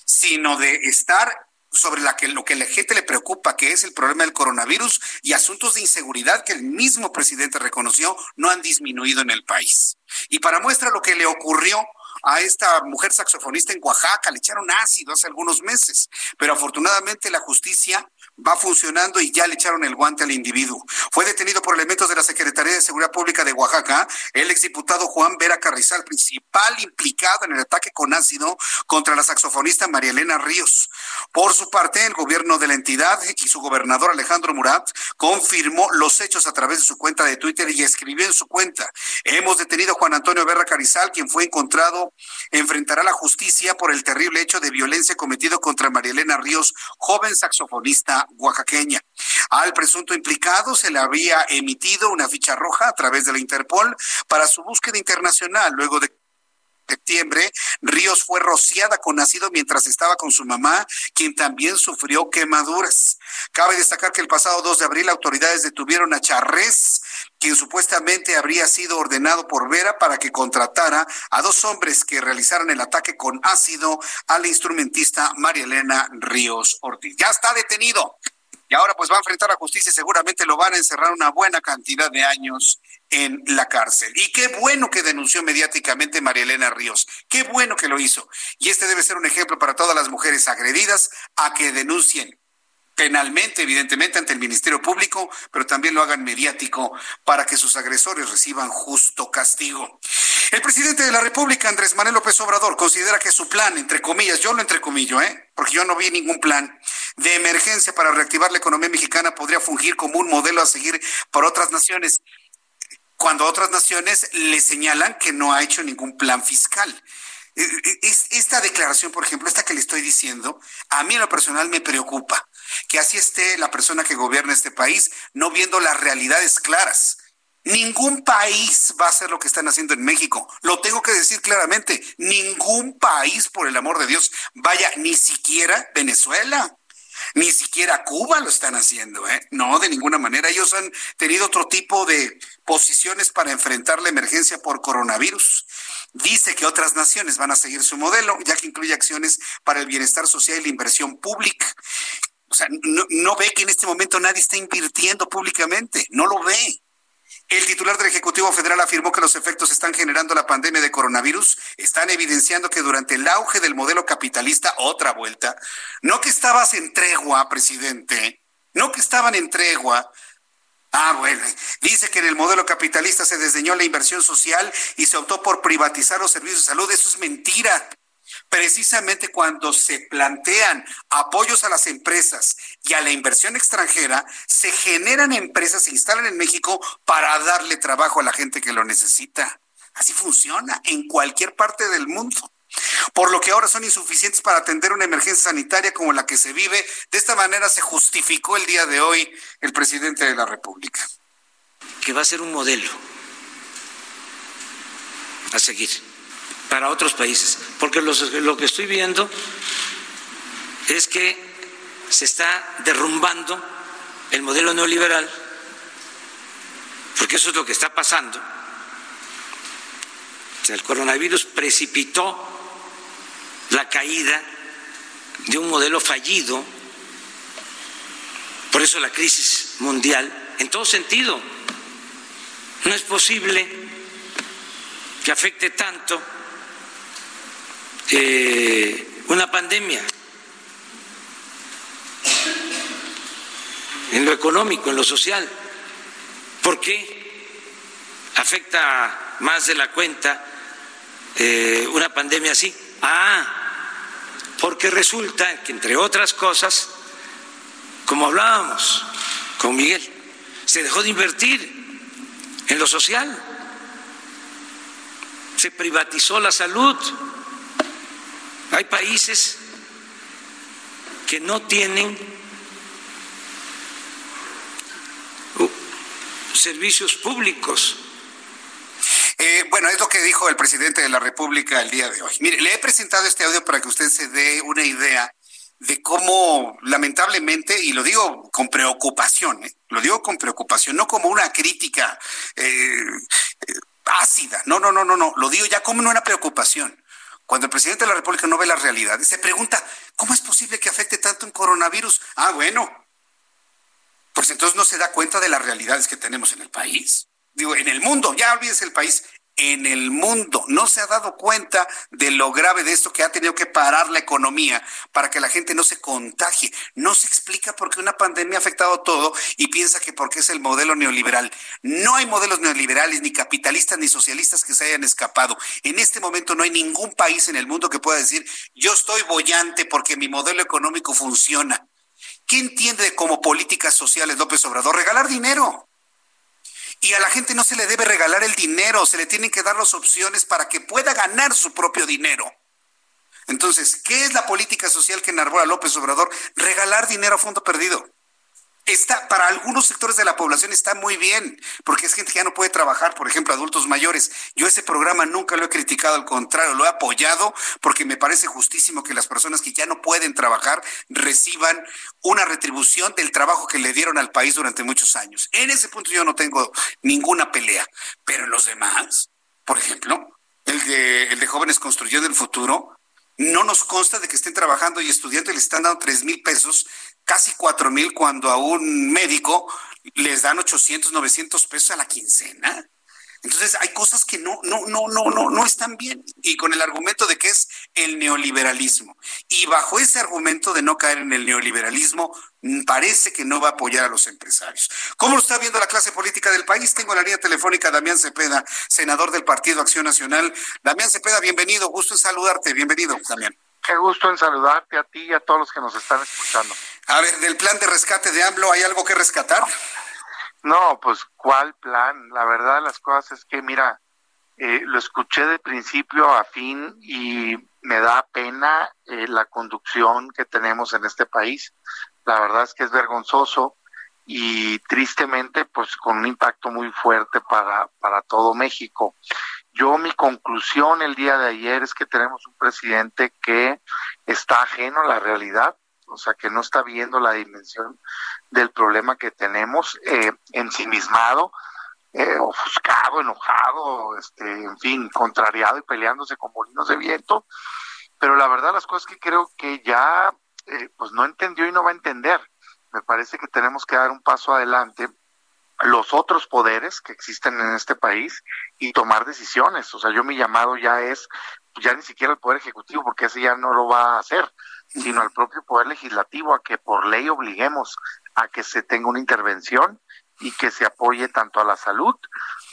Sino de estar sobre la que, lo que la gente le preocupa, que es el problema del coronavirus y asuntos de inseguridad que el mismo presidente reconoció no han disminuido en el país. Y para muestra lo que le ocurrió a esta mujer saxofonista en Oaxaca, le echaron ácido hace algunos meses, pero afortunadamente la justicia va funcionando y ya le echaron el guante al individuo. Fue detenido por elementos de la Secretaría de Seguridad Pública de Oaxaca el exdiputado Juan Vera Carrizal, principal implicado en el ataque con ácido contra la saxofonista María Elena Ríos. Por su parte, el gobierno de la entidad y su gobernador Alejandro Murat confirmó los hechos a través de su cuenta de Twitter y escribió en su cuenta, hemos detenido a Juan Antonio Vera Carrizal, quien fue encontrado, enfrentará la justicia por el terrible hecho de violencia cometido contra María Elena Ríos, joven saxofonista oaxaqueña. Al presunto implicado se le había emitido una ficha roja a través de la Interpol para su búsqueda internacional luego de septiembre, Ríos fue rociada con ácido mientras estaba con su mamá, quien también sufrió quemaduras. Cabe destacar que el pasado 2 de abril autoridades detuvieron a Charrés, quien supuestamente habría sido ordenado por Vera para que contratara a dos hombres que realizaran el ataque con ácido a la instrumentista María Elena Ríos Ortiz. Ya está detenido y ahora pues va a enfrentar a justicia y seguramente lo van a encerrar una buena cantidad de años en la cárcel. Y qué bueno que denunció mediáticamente María Elena Ríos, qué bueno que lo hizo. Y este debe ser un ejemplo para todas las mujeres agredidas a que denuncien penalmente, evidentemente, ante el Ministerio Público, pero también lo hagan mediático para que sus agresores reciban justo castigo. El presidente de la República, Andrés Manuel López Obrador, considera que su plan, entre comillas, yo lo entrecomillo, ¿eh? porque yo no vi ningún plan de emergencia para reactivar la economía mexicana podría fungir como un modelo a seguir por otras naciones, cuando otras naciones le señalan que no ha hecho ningún plan fiscal. E, e, esta declaración, por ejemplo, esta que le estoy diciendo, a mí en lo personal me preocupa que así esté la persona que gobierna este país, no viendo las realidades claras. Ningún país va a hacer lo que están haciendo en México. Lo tengo que decir claramente. Ningún país, por el amor de Dios, vaya, ni siquiera Venezuela. Ni siquiera Cuba lo están haciendo, ¿eh? No, de ninguna manera. Ellos han tenido otro tipo de posiciones para enfrentar la emergencia por coronavirus. Dice que otras naciones van a seguir su modelo, ya que incluye acciones para el bienestar social y la inversión pública. O sea, no, no ve que en este momento nadie está invirtiendo públicamente, no lo ve. El titular del Ejecutivo Federal afirmó que los efectos están generando la pandemia de coronavirus están evidenciando que durante el auge del modelo capitalista, otra vuelta, no que estabas en tregua, presidente, no que estaban en tregua. Ah, bueno, dice que en el modelo capitalista se desdeñó la inversión social y se optó por privatizar los servicios de salud. Eso es mentira precisamente cuando se plantean apoyos a las empresas y a la inversión extranjera, se generan empresas, se instalan en México para darle trabajo a la gente que lo necesita. Así funciona en cualquier parte del mundo. Por lo que ahora son insuficientes para atender una emergencia sanitaria como la que se vive. De esta manera se justificó el día de hoy el presidente de la República. Que va a ser un modelo a seguir para otros países, porque lo que estoy viendo es que se está derrumbando el modelo neoliberal, porque eso es lo que está pasando. el coronavirus precipitó la caída de un modelo fallido, por eso la crisis mundial, en todo sentido. No es posible que afecte tanto eh, una pandemia en lo económico, en lo social. ¿Por qué afecta más de la cuenta eh, una pandemia así? Ah, porque resulta que, entre otras cosas, como hablábamos con Miguel, se dejó de invertir en lo social. se privatizó la salud. Hay países que no tienen servicios públicos. Eh, bueno, es lo que dijo el presidente de la República el día de hoy. Mire, le he presentado este audio para que usted se dé una idea de cómo lamentablemente, y lo digo con preocupación, ¿eh? lo digo con preocupación, no como una crítica eh, ácida, no, no, no, no, no, lo digo ya como una preocupación. Cuando el presidente de la República no ve la realidad, se pregunta, ¿cómo es posible que afecte tanto un coronavirus? Ah, bueno, pues entonces no se da cuenta de las realidades que tenemos en el país. Digo, en el mundo, ya olvides el país, en el mundo. No se ha dado cuenta de lo grave de esto que ha tenido que parar la economía para que la gente no se contagie. No se explica por qué una pandemia ha afectado todo y piensa que porque es el modelo neoliberal. No hay modelos neoliberales, ni capitalistas, ni socialistas que se hayan escapado. En este momento no hay ningún país en el mundo que pueda decir, yo estoy bollante porque mi modelo económico funciona. ¿Qué entiende como políticas sociales López Obrador? Regalar dinero. Y a la gente no se le debe regalar el dinero, se le tienen que dar las opciones para que pueda ganar su propio dinero. Entonces, ¿qué es la política social que enarbora López Obrador? Regalar dinero a fondo perdido está, para algunos sectores de la población está muy bien, porque es gente que ya no puede trabajar, por ejemplo, adultos mayores. Yo ese programa nunca lo he criticado, al contrario, lo he apoyado porque me parece justísimo que las personas que ya no pueden trabajar reciban una retribución del trabajo que le dieron al país durante muchos años. En ese punto yo no tengo ninguna pelea, pero los demás, por ejemplo, el de, el de jóvenes construyendo el futuro, no nos consta de que estén trabajando y estudiando y le están dando tres mil pesos casi cuatro mil cuando a un médico les dan 800, 900 pesos a la quincena. Entonces hay cosas que no, no, no, no, no, no están bien. Y con el argumento de que es el neoliberalismo. Y bajo ese argumento de no caer en el neoliberalismo, parece que no va a apoyar a los empresarios. ¿Cómo lo está viendo la clase política del país? Tengo la línea telefónica Damián Cepeda, senador del Partido Acción Nacional. Damián Cepeda, bienvenido. Gusto en saludarte. Bienvenido, Damián. Qué gusto en saludarte a ti y a todos los que nos están escuchando. A ver, del plan de rescate de AMLO, ¿hay algo que rescatar? No, pues ¿cuál plan? La verdad de las cosas es que, mira, eh, lo escuché de principio a fin y me da pena eh, la conducción que tenemos en este país. La verdad es que es vergonzoso y tristemente, pues con un impacto muy fuerte para, para todo México. Yo mi conclusión el día de ayer es que tenemos un presidente que está ajeno a la realidad, o sea, que no está viendo la dimensión del problema que tenemos, eh, ensimismado, eh, ofuscado, enojado, este, en fin, contrariado y peleándose con molinos de viento. Pero la verdad las cosas que creo que ya eh, pues no entendió y no va a entender. Me parece que tenemos que dar un paso adelante los otros poderes que existen en este país y tomar decisiones. O sea, yo mi llamado ya es, ya ni siquiera el Poder Ejecutivo, porque ese ya no lo va a hacer, sino al propio Poder Legislativo a que por ley obliguemos a que se tenga una intervención y que se apoye tanto a la salud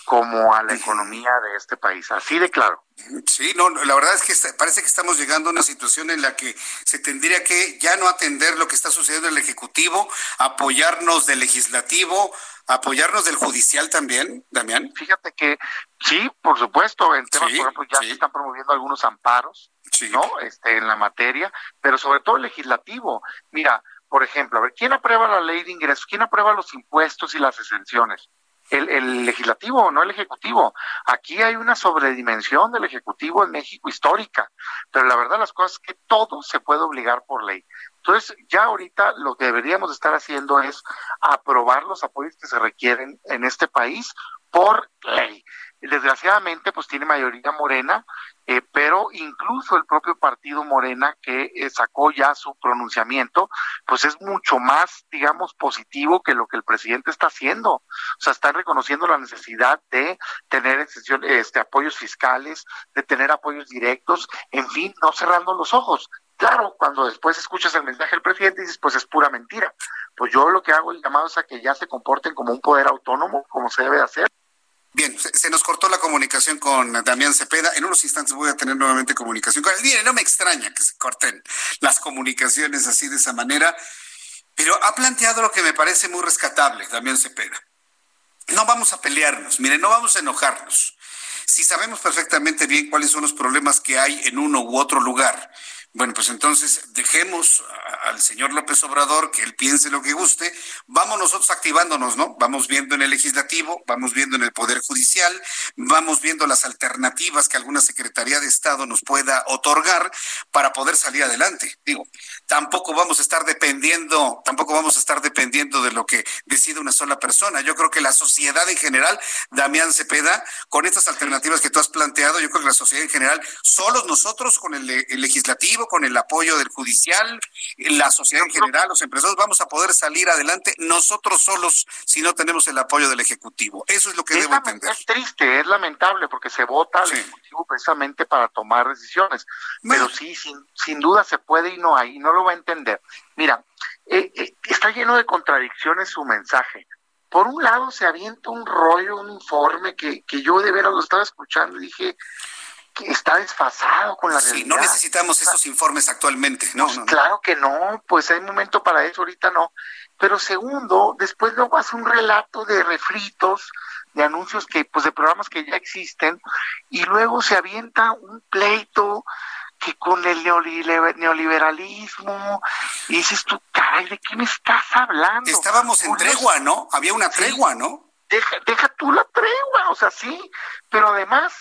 como a la economía de este país. Así de claro. Sí, no, la verdad es que parece que estamos llegando a una situación en la que se tendría que ya no atender lo que está sucediendo en el Ejecutivo, apoyarnos del Legislativo, apoyarnos del Judicial también, Damián. Fíjate que sí, por supuesto, en temas, por ejemplo, ya se están promoviendo algunos amparos, ¿no? Este, en la materia, pero sobre todo el Legislativo. Mira, por ejemplo, a ver, ¿quién aprueba la ley de ingresos? ¿Quién aprueba los impuestos y las exenciones? El, el, legislativo, no el ejecutivo. Aquí hay una sobredimensión del ejecutivo en México histórica, pero la verdad las cosas es que todo se puede obligar por ley. Entonces, ya ahorita lo que deberíamos estar haciendo es aprobar los apoyos que se requieren en este país por ley. Desgraciadamente, pues tiene mayoría morena eh, pero incluso el propio partido Morena que eh, sacó ya su pronunciamiento, pues es mucho más, digamos, positivo que lo que el presidente está haciendo. O sea, está reconociendo la necesidad de tener este, apoyos fiscales, de tener apoyos directos, en fin, no cerrando los ojos. Claro, cuando después escuchas el mensaje del presidente dices, pues es pura mentira. Pues yo lo que hago el llamado es a que ya se comporten como un poder autónomo, como se debe hacer. Bien, se, nos cortó la comunicación con Damián Cepeda. En unos instantes voy a tener nuevamente comunicación con él. Bien, no me extraña que se corten las comunicaciones así de esa manera, pero ha planteado lo que me parece muy rescatable, Damián Cepeda. No vamos a pelearnos, mire, no vamos a enojarnos. Si sabemos perfectamente bien cuáles son los problemas que hay en uno u otro lugar, bueno, pues entonces dejemos al señor López Obrador que él piense lo que guste. Vamos nosotros activándonos, ¿no? Vamos viendo en el legislativo, vamos viendo en el Poder Judicial, vamos viendo las alternativas que alguna Secretaría de Estado nos pueda otorgar para poder salir adelante. Digo, tampoco vamos a estar dependiendo, tampoco vamos a estar dependiendo de lo que decide una sola persona. Yo creo que la sociedad en general, Damián Cepeda, con estas alternativas que tú has planteado, yo creo que la sociedad en general, solos nosotros con el, el legislativo, con el apoyo del judicial, la sociedad en general, los empresarios, vamos a poder salir adelante nosotros solos si no tenemos el apoyo del Ejecutivo. Eso es lo que debo entender. Es triste, es lamentable, porque se vota al Ejecutivo precisamente para tomar decisiones. Pero sí, sin, sin duda se puede y no hay, y no lo va a entender. Mira, eh, eh, está lleno de contradicciones su mensaje. Por un lado se avienta un rollo, un informe que, que yo de veras lo estaba escuchando y dije, está desfasado con la realidad. Sí, no necesitamos esos informes actualmente, ¿no? Pues claro que no, pues hay momento para eso, ahorita no. Pero segundo, después luego hace un relato de refritos, de anuncios que, pues de programas que ya existen, y luego se avienta un pleito que con el neoliberalismo, y dices tú, caray, ¿de qué me estás hablando? Estábamos en tregua, ¿no? Había una tregua, ¿no? Deja, deja tú la tregua, o sea, sí, pero además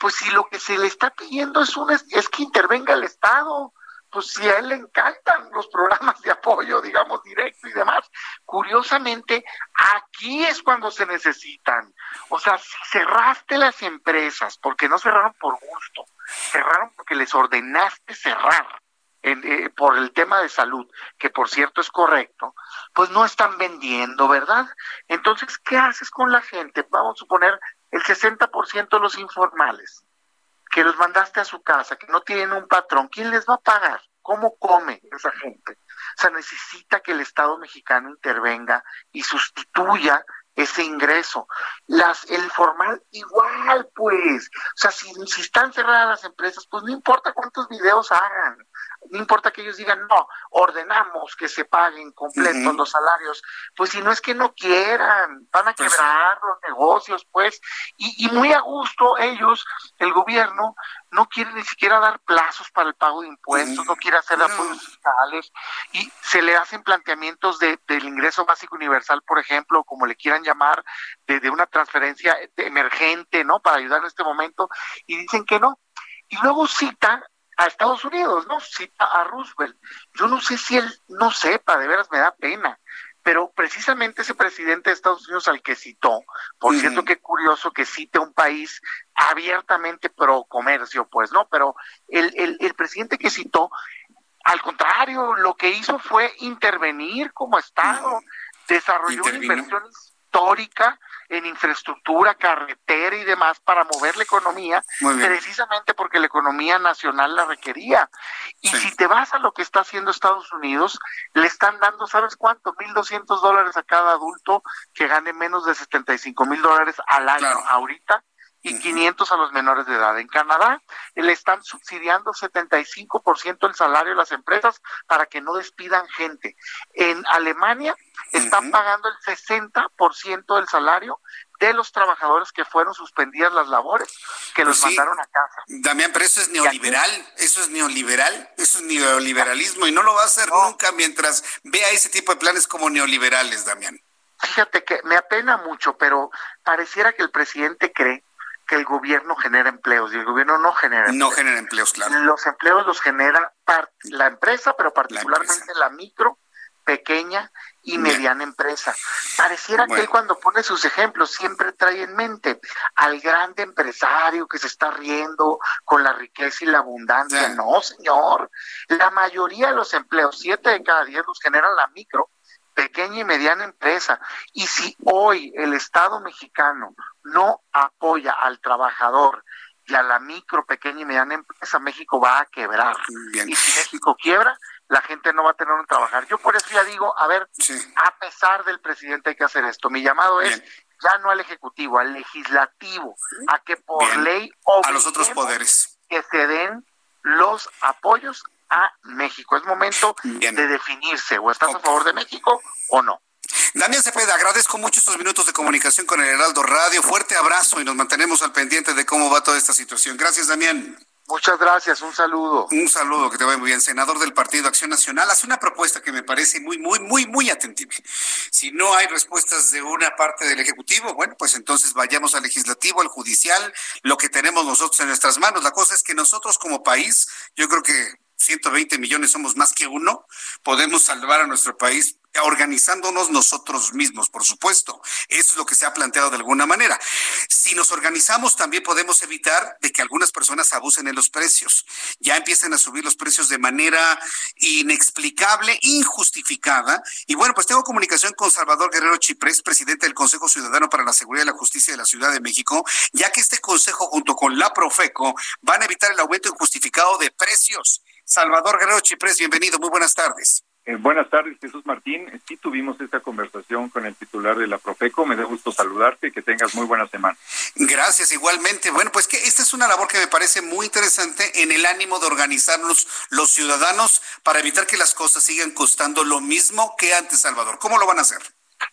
pues si lo que se le está pidiendo es, un, es que intervenga el Estado, pues si a él le encantan los programas de apoyo, digamos, directo y demás. Curiosamente, aquí es cuando se necesitan. O sea, si cerraste las empresas, porque no cerraron por gusto, cerraron porque les ordenaste cerrar. Eh, por el tema de salud, que por cierto es correcto, pues no están vendiendo, ¿verdad? Entonces, ¿qué haces con la gente? Vamos a suponer el 60% de los informales que los mandaste a su casa, que no tienen un patrón, ¿quién les va a pagar? ¿Cómo come esa gente? O sea, necesita que el Estado mexicano intervenga y sustituya ese ingreso. Las, el formal igual, pues. O sea, si, si están cerradas las empresas, pues no importa cuántos videos hagan, no importa que ellos digan, no, ordenamos que se paguen completos los salarios, pues si no es que no quieran, van a pues quebrar los negocios, pues, y, y muy a gusto ellos, el gobierno, no quiere ni siquiera dar plazos para el pago de impuestos, no quiere hacer apoyos fiscales, y se le hacen planteamientos de, del ingreso básico universal, por ejemplo, como le quieran llamar, de, de una transferencia emergente, ¿no? Para ayudar en este momento, y dicen que no. Y luego cita a Estados Unidos, ¿no? Cita a Roosevelt. Yo no sé si él no sepa, de veras me da pena, pero precisamente ese presidente de Estados Unidos al que citó, por cierto que curioso que cite un país abiertamente pro comercio, pues, ¿no? Pero el, el, el presidente que citó, al contrario, lo que hizo fue intervenir como Estado, desarrolló una inversión histórica en infraestructura, carretera y demás para mover la economía, precisamente porque la economía nacional la requería. Y si te vas a lo que está haciendo Estados Unidos, le están dando, ¿sabes cuánto? 1.200 dólares a cada adulto que gane menos de 75 mil dólares al año ahorita y 500 a los menores de edad. En Canadá le están subsidiando 75% el salario de las empresas para que no despidan gente. En Alemania están pagando el 60% del salario de los trabajadores que fueron suspendidas las labores, que los Pues mandaron a casa. Damián, pero eso es neoliberal, eso es neoliberal, eso es neoliberalismo y no lo va a hacer nunca mientras vea ese tipo de planes como neoliberales, Damián. Fíjate que me apena mucho, pero pareciera que el presidente cree que el gobierno genera empleos y el gobierno no genera empleos. No genera empleos, claro. Los empleos los genera la empresa, pero particularmente la, micro, pequeña y mediana empresa. Pareciera que él cuando pone sus ejemplos siempre trae en mente al grande empresario que se está riendo con la riqueza y la abundancia. No, señor. La mayoría de los empleos, siete de cada diez, los generan la micro, pequeña y mediana empresa. Y si hoy el Estado mexicano no apoya al trabajador y a la micro, pequeña y mediana empresa, México va a quebrar. Y si México quiebra, la gente no va a tener un trabajar. Yo por eso ya digo, a ver, a pesar del presidente hay que hacer esto. Mi llamado es ya no al Ejecutivo, al Legislativo, a que por Bien. ley A los otros poderes. que se den los apoyos a México. Es momento de definirse, o estás a favor de México o no. Damián Damián Cepeda, agradezco mucho estos minutos de comunicación con el Heraldo Radio. Fuerte abrazo y nos mantenemos al pendiente de cómo va toda esta situación. Gracias, Damián. Muchas gracias, un saludo. Un saludo, que te vaya muy bien. Senador del Partido Acción Nacional, hace una propuesta que me parece muy, muy, muy, muy atendible. Si no hay respuestas de una parte del Ejecutivo, bueno, pues entonces vayamos al Legislativo, al Judicial, lo que tenemos nosotros en nuestras manos. La cosa es que nosotros como país, yo creo que 120 millones somos más que uno, podemos salvar a nuestro país organizándonos nosotros mismos, por supuesto. Eso es lo que se ha planteado de alguna manera. Si nos organizamos, también podemos evitar de que algunas personas abusen en los precios. Ya empiezan a subir los precios de manera inexplicable, injustificada. Y bueno, pues tengo comunicación con Salvador Guerrero Chiprés, presidente del Consejo Ciudadano para la Seguridad y la Justicia de la Ciudad de México, ya que este consejo junto con la Profeco van a evitar el aumento injustificado de precios. Salvador Guerrero Chiprés, bienvenido, muy buenas tardes. Eh, buenas tardes, Jesús Martín. Sí tuvimos esta conversación con el titular de la Profeco. Me da gusto saludarte y que tengas muy buena semana. Gracias, igualmente. Bueno, pues que esta es una labor que me parece muy interesante en el ánimo de organizarnos los ciudadanos para evitar que las cosas sigan costando lo mismo que antes, Salvador. ¿Cómo lo van a hacer?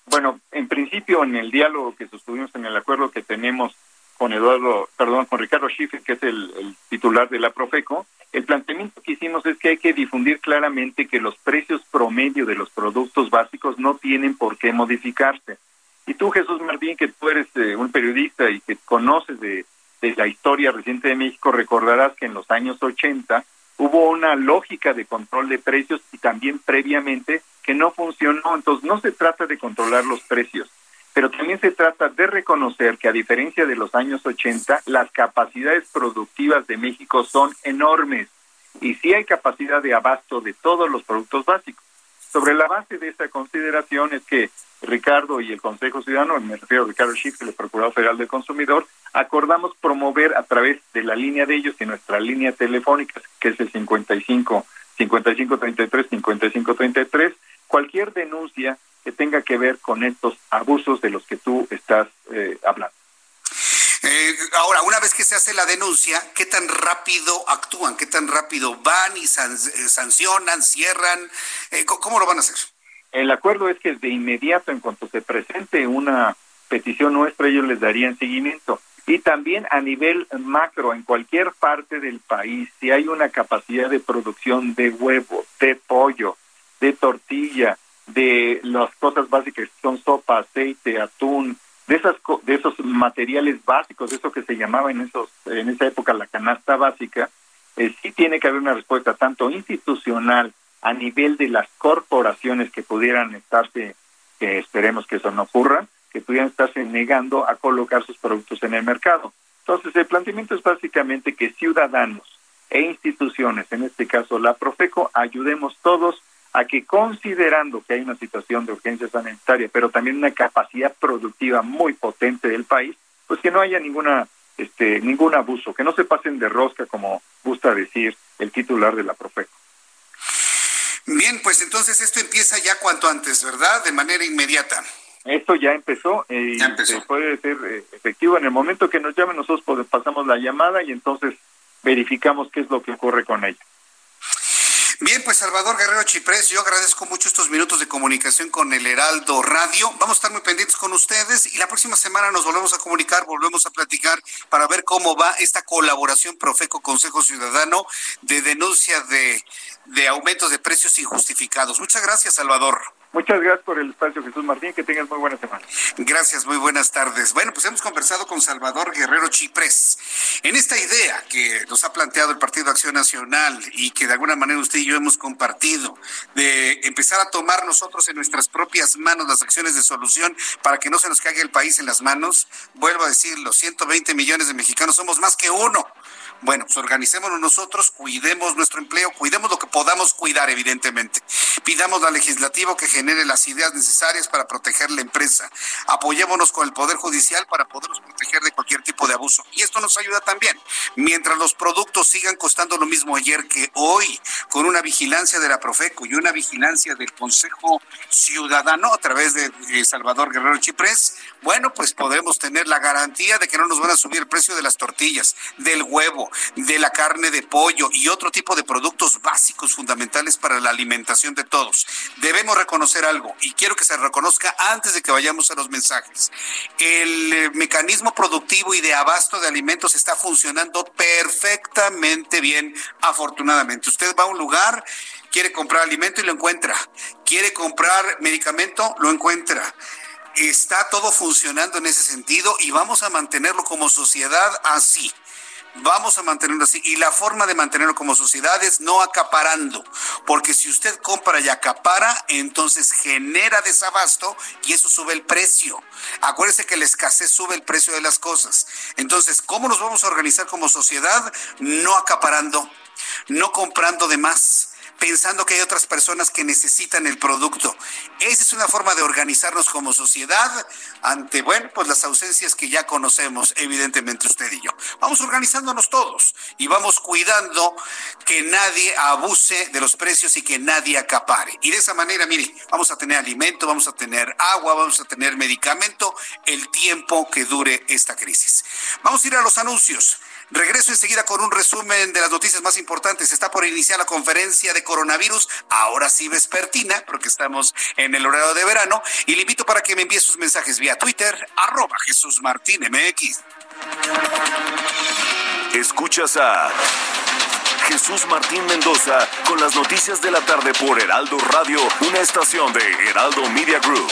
Bueno, en principio, en el diálogo que sostuvimos en el acuerdo que tenemos con Eduardo, perdón, con Ricardo Schiffer, que es el titular de la Profeco, el planteamiento que hicimos es que hay que difundir claramente que los precios promedio de los productos básicos no tienen por qué modificarse. Y tú, Jesús Martín, que tú eres eh, un periodista y que conoces de, de la historia reciente de México, recordarás que en los años 80 hubo una lógica de control de precios y también previamente que no funcionó. Entonces, no se trata de controlar los precios, pero también se trata de reconocer que a diferencia de los años 80, las capacidades productivas de México son enormes y sí hay capacidad de abasto de todos los productos básicos. Sobre la base de esta consideración es que Ricardo y el Consejo Ciudadano, me refiero a Ricardo Schiff, el Procurador Federal del Consumidor, acordamos promover a través de la línea de ellos y nuestra línea telefónica, que es el 55 5533 5533, cualquier denuncia que tenga que ver con estos abusos de los que tú estás eh, hablando. Eh, ahora, una vez que se hace la denuncia, ¿qué tan rápido actúan? ¿Qué tan rápido van y san, eh, sancionan, cierran? Eh, ¿Cómo lo van a hacer? El acuerdo es que de inmediato, en cuanto se presente una petición nuestra, ellos les darían seguimiento. Y también a nivel macro, en cualquier parte del país, si hay una capacidad de producción de huevo, de pollo, de tortilla, de las cosas básicas que son sopa, aceite, atún, de esas de esos materiales básicos, eso que se llamaba en esos en esa época la canasta básica, eh, sí tiene que haber una respuesta tanto institucional a nivel de las corporaciones que pudieran estarse, que esperemos que eso no ocurra, que pudieran estarse negando a colocar sus productos en el mercado. Entonces, el planteamiento es básicamente que ciudadanos e instituciones, en este caso la Profeco, ayudemos todos a que considerando que hay una situación de urgencia sanitaria, pero también una capacidad productiva muy potente del país, pues que no haya ninguna este ningún abuso, que no se pasen de rosca como gusta decir el titular de la Profeco. Bien, pues entonces esto empieza ya cuanto antes, ¿verdad? De manera inmediata. Esto ya empezó y se puede ser eh, efectivo en el momento que nos llamen nosotros pasamos la llamada y entonces verificamos qué es lo que ocurre con ella. Bien, pues Salvador Guerrero Chiprés, yo agradezco mucho estos minutos de comunicación con el Heraldo Radio. Vamos a estar muy pendientes con ustedes y la próxima semana nos volvemos a comunicar, volvemos a platicar para ver cómo va esta colaboración Profeco Consejo Ciudadano de denuncia de, de aumentos de precios injustificados. Muchas gracias, Salvador. Muchas gracias por el espacio, Jesús Martín. Que tengas muy buena semana. Gracias, muy buenas tardes. Bueno, pues hemos conversado con Salvador Guerrero Chiprés en esta idea que nos ha planteado el Partido Acción Nacional y que de alguna manera usted y yo hemos compartido de empezar a tomar nosotros en nuestras propias manos las acciones de solución para que no se nos caiga el país en las manos. Vuelvo a decirlo, 120 millones de mexicanos somos más que uno. Bueno, pues organicémonos nosotros, cuidemos nuestro empleo, cuidemos lo que podamos cuidar, evidentemente. Pidamos al legislativo que genere las ideas necesarias para proteger la empresa. Apoyémonos con el Poder Judicial para podernos proteger de cualquier tipo de abuso. Y esto nos ayuda también. Mientras los productos sigan costando lo mismo ayer que hoy, con una vigilancia de la Profeco y una vigilancia del Consejo Ciudadano a través de eh, Salvador Guerrero Chiprés, bueno, pues podremos tener la garantía de que no nos van a subir el precio de las tortillas, del huevo, de la carne de pollo y otro tipo de productos básicos fundamentales para la alimentación de todos. Debemos reconocer algo y quiero que se reconozca antes de que vayamos a los mensajes. El eh, mecanismo productivo y de abasto de alimentos está funcionando perfectamente bien, afortunadamente. Usted va a un lugar quiere comprar alimento y lo encuentra. Quiere comprar medicamento, lo encuentra está todo funcionando en ese sentido y vamos a mantenerlo como sociedad así. Vamos a mantenerlo así. Y la forma de mantenerlo como sociedad es no acaparando. Porque si usted compra y acapara, entonces genera desabasto y eso sube el precio. Acuérdese que la escasez sube el precio de las cosas. Entonces, ¿cómo nos vamos a organizar como sociedad? No acaparando, no comprando de más pensando que hay otras personas que necesitan el producto. Esa es una forma de organizarnos como sociedad ante, bueno, pues las ausencias que ya conocemos, evidentemente usted y yo. Vamos organizándonos todos y vamos cuidando que nadie abuse de los precios y que nadie acapare. Y de esa manera, mire, vamos a tener alimento, vamos a tener agua, vamos a tener medicamento el tiempo que dure esta crisis. Vamos a ir a los anuncios. Regreso enseguida con un resumen de las noticias más importantes. Está por iniciar la conferencia de coronavirus, ahora sí vespertina, porque estamos en el horario de verano. Y le invito para que me envíe sus mensajes vía Twitter, arroba Jesús Martín MX. Escuchas a Jesús Martín Mendoza con las noticias de la tarde por Heraldo Radio, una estación de Heraldo Media Group.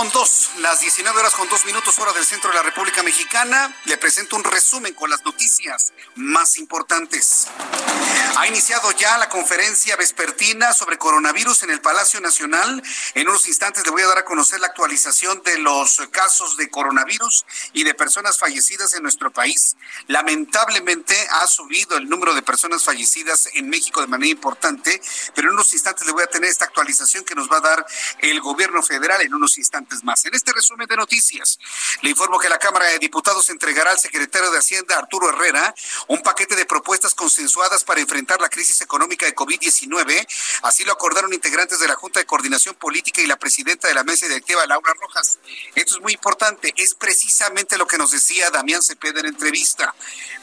Con 2, las 19 horas con 2 minutos hora del centro de la República Mexicana. Le presento un resumen con las noticias más importantes. Ha iniciado ya la conferencia vespertina sobre coronavirus en el Palacio Nacional. En unos instantes le voy a dar a conocer la actualización de los casos de coronavirus y de personas fallecidas en nuestro país. Lamentablemente ha subido el número de personas fallecidas en México de manera importante, pero en unos instantes le voy a tener esta actualización que nos va a dar el gobierno federal en unos instantes más. En este resumen de noticias, le informo que la Cámara de Diputados entregará al secretario de Hacienda, Arturo Herrera, un paquete de propuestas consensuadas para enfrentar la crisis económica de COVID-19. Así lo acordaron integrantes de la Junta de Coordinación Política y la presidenta de la mesa directiva, Laura Rojas. Esto es muy importante. Es precisamente lo que nos decía Damián Cepeda en entrevista.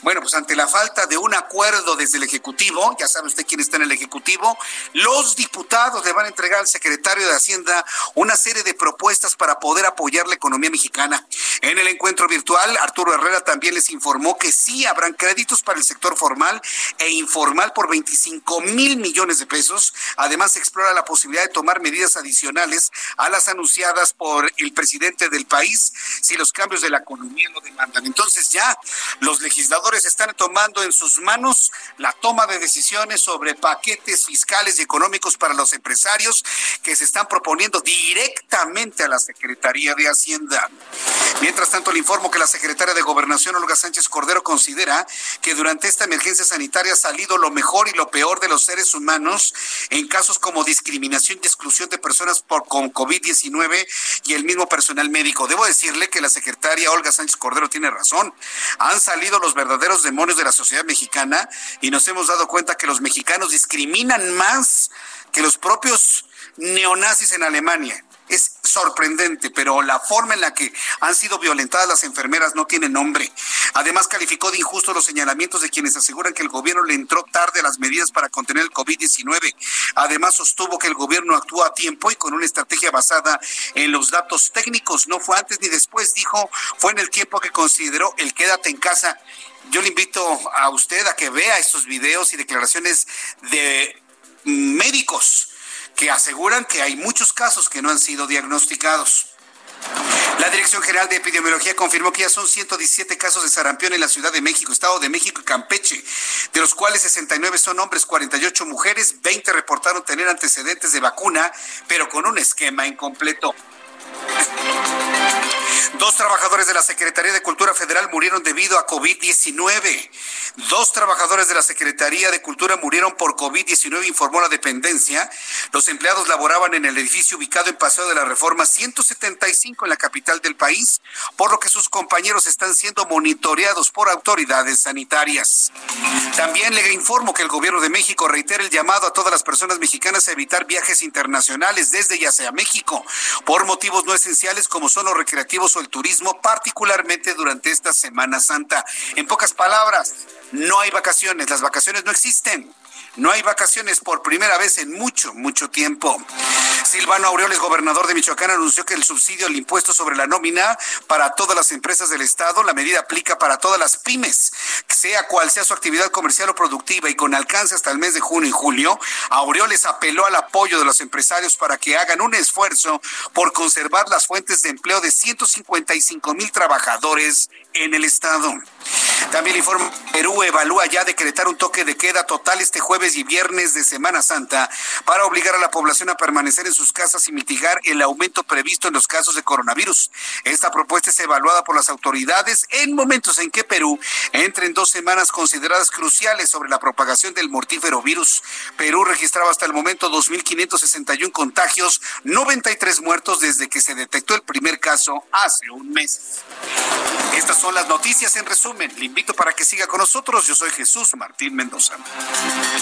Bueno, pues ante la falta de un acuerdo desde el Ejecutivo, ya sabe usted quién está en el Ejecutivo, los diputados le van a entregar al secretario de Hacienda una serie de propuestas para poder apoyar la economía mexicana. En el encuentro virtual, Arturo Herrera también les informó que sí habrán créditos para el sector formal e informal por 25 mil millones de pesos. Además, explora la posibilidad de tomar medidas adicionales a las anunciadas por el presidente del país si los cambios de la economía lo demandan. Entonces ya los legisladores están tomando en sus manos la toma de decisiones sobre paquetes fiscales y económicos para los empresarios que se están proponiendo directamente a la Secretaría de Hacienda. Mientras tanto, le informo que la secretaria de Gobernación, Olga Sánchez Cordero, considera que durante esta emergencia sanitaria ha salido lo mejor y lo peor de los seres humanos en casos como discriminación y exclusión de personas por, con COVID-19 y el mismo personal médico. Debo decirle que la secretaria Olga Sánchez Cordero tiene razón. Han salido los verdaderos demonios de la sociedad mexicana y nos hemos dado cuenta que los mexicanos discriminan más que los propios neonazis en Alemania es sorprendente, pero la forma en la que han sido violentadas las enfermeras no tiene nombre. Además, calificó de injusto los señalamientos de quienes aseguran que el gobierno le entró tarde a las medidas para contener el COVID-19. Además, sostuvo que el gobierno actuó a tiempo y con una estrategia basada en los datos técnicos. No fue antes ni después, dijo, fue en el tiempo que consideró el quédate en casa. Yo le invito a usted a que vea estos videos y declaraciones de médicos que aseguran que hay muchos casos que no han sido diagnosticados. La Dirección General de Epidemiología confirmó que ya son 117 casos de sarampión en la Ciudad de México, Estado de México y Campeche, de los cuales 69 son hombres, 48 mujeres, 20 reportaron tener antecedentes de vacuna, pero con un esquema incompleto. Dos trabajadores de la Secretaría de Cultura Federal murieron debido a COVID-19. Dos trabajadores de la Secretaría de Cultura murieron por COVID-19, informó la dependencia. Los empleados laboraban en el edificio ubicado en Paseo de la Reforma 175 en la capital del país, por lo que sus compañeros están siendo monitoreados por autoridades sanitarias. También le informo que el gobierno de México reitera el llamado a todas las personas mexicanas a evitar viajes internacionales desde y hacia México por motivos no esenciales como son los recreativos o el turismo, particularmente durante esta Semana Santa. En pocas palabras, no hay vacaciones, las vacaciones no existen. No hay vacaciones por primera vez en mucho, mucho tiempo. Silvano Aureoles, gobernador de Michoacán, anunció que el subsidio al impuesto sobre la nómina para todas las empresas del Estado, la medida aplica para todas las pymes, sea cual sea su actividad comercial o productiva y con alcance hasta el mes de junio y julio. Aureoles apeló al apoyo de los empresarios para que hagan un esfuerzo por conservar las fuentes de empleo de 155 mil trabajadores en el Estado. También informa Perú evalúa ya decretar un toque de queda total este jueves y viernes de Semana Santa para obligar a la población a permanecer en sus casas y mitigar el aumento previsto en los casos de coronavirus. Esta propuesta es evaluada por las autoridades en momentos en que Perú entre en dos semanas consideradas cruciales sobre la propagación del mortífero virus. Perú registraba hasta el momento 2.561 contagios, 93 muertos desde que se detectó el primer caso hace un mes. Estas son las noticias en resumen. Le invito para que siga con nosotros. Yo soy Jesús Martín Mendoza.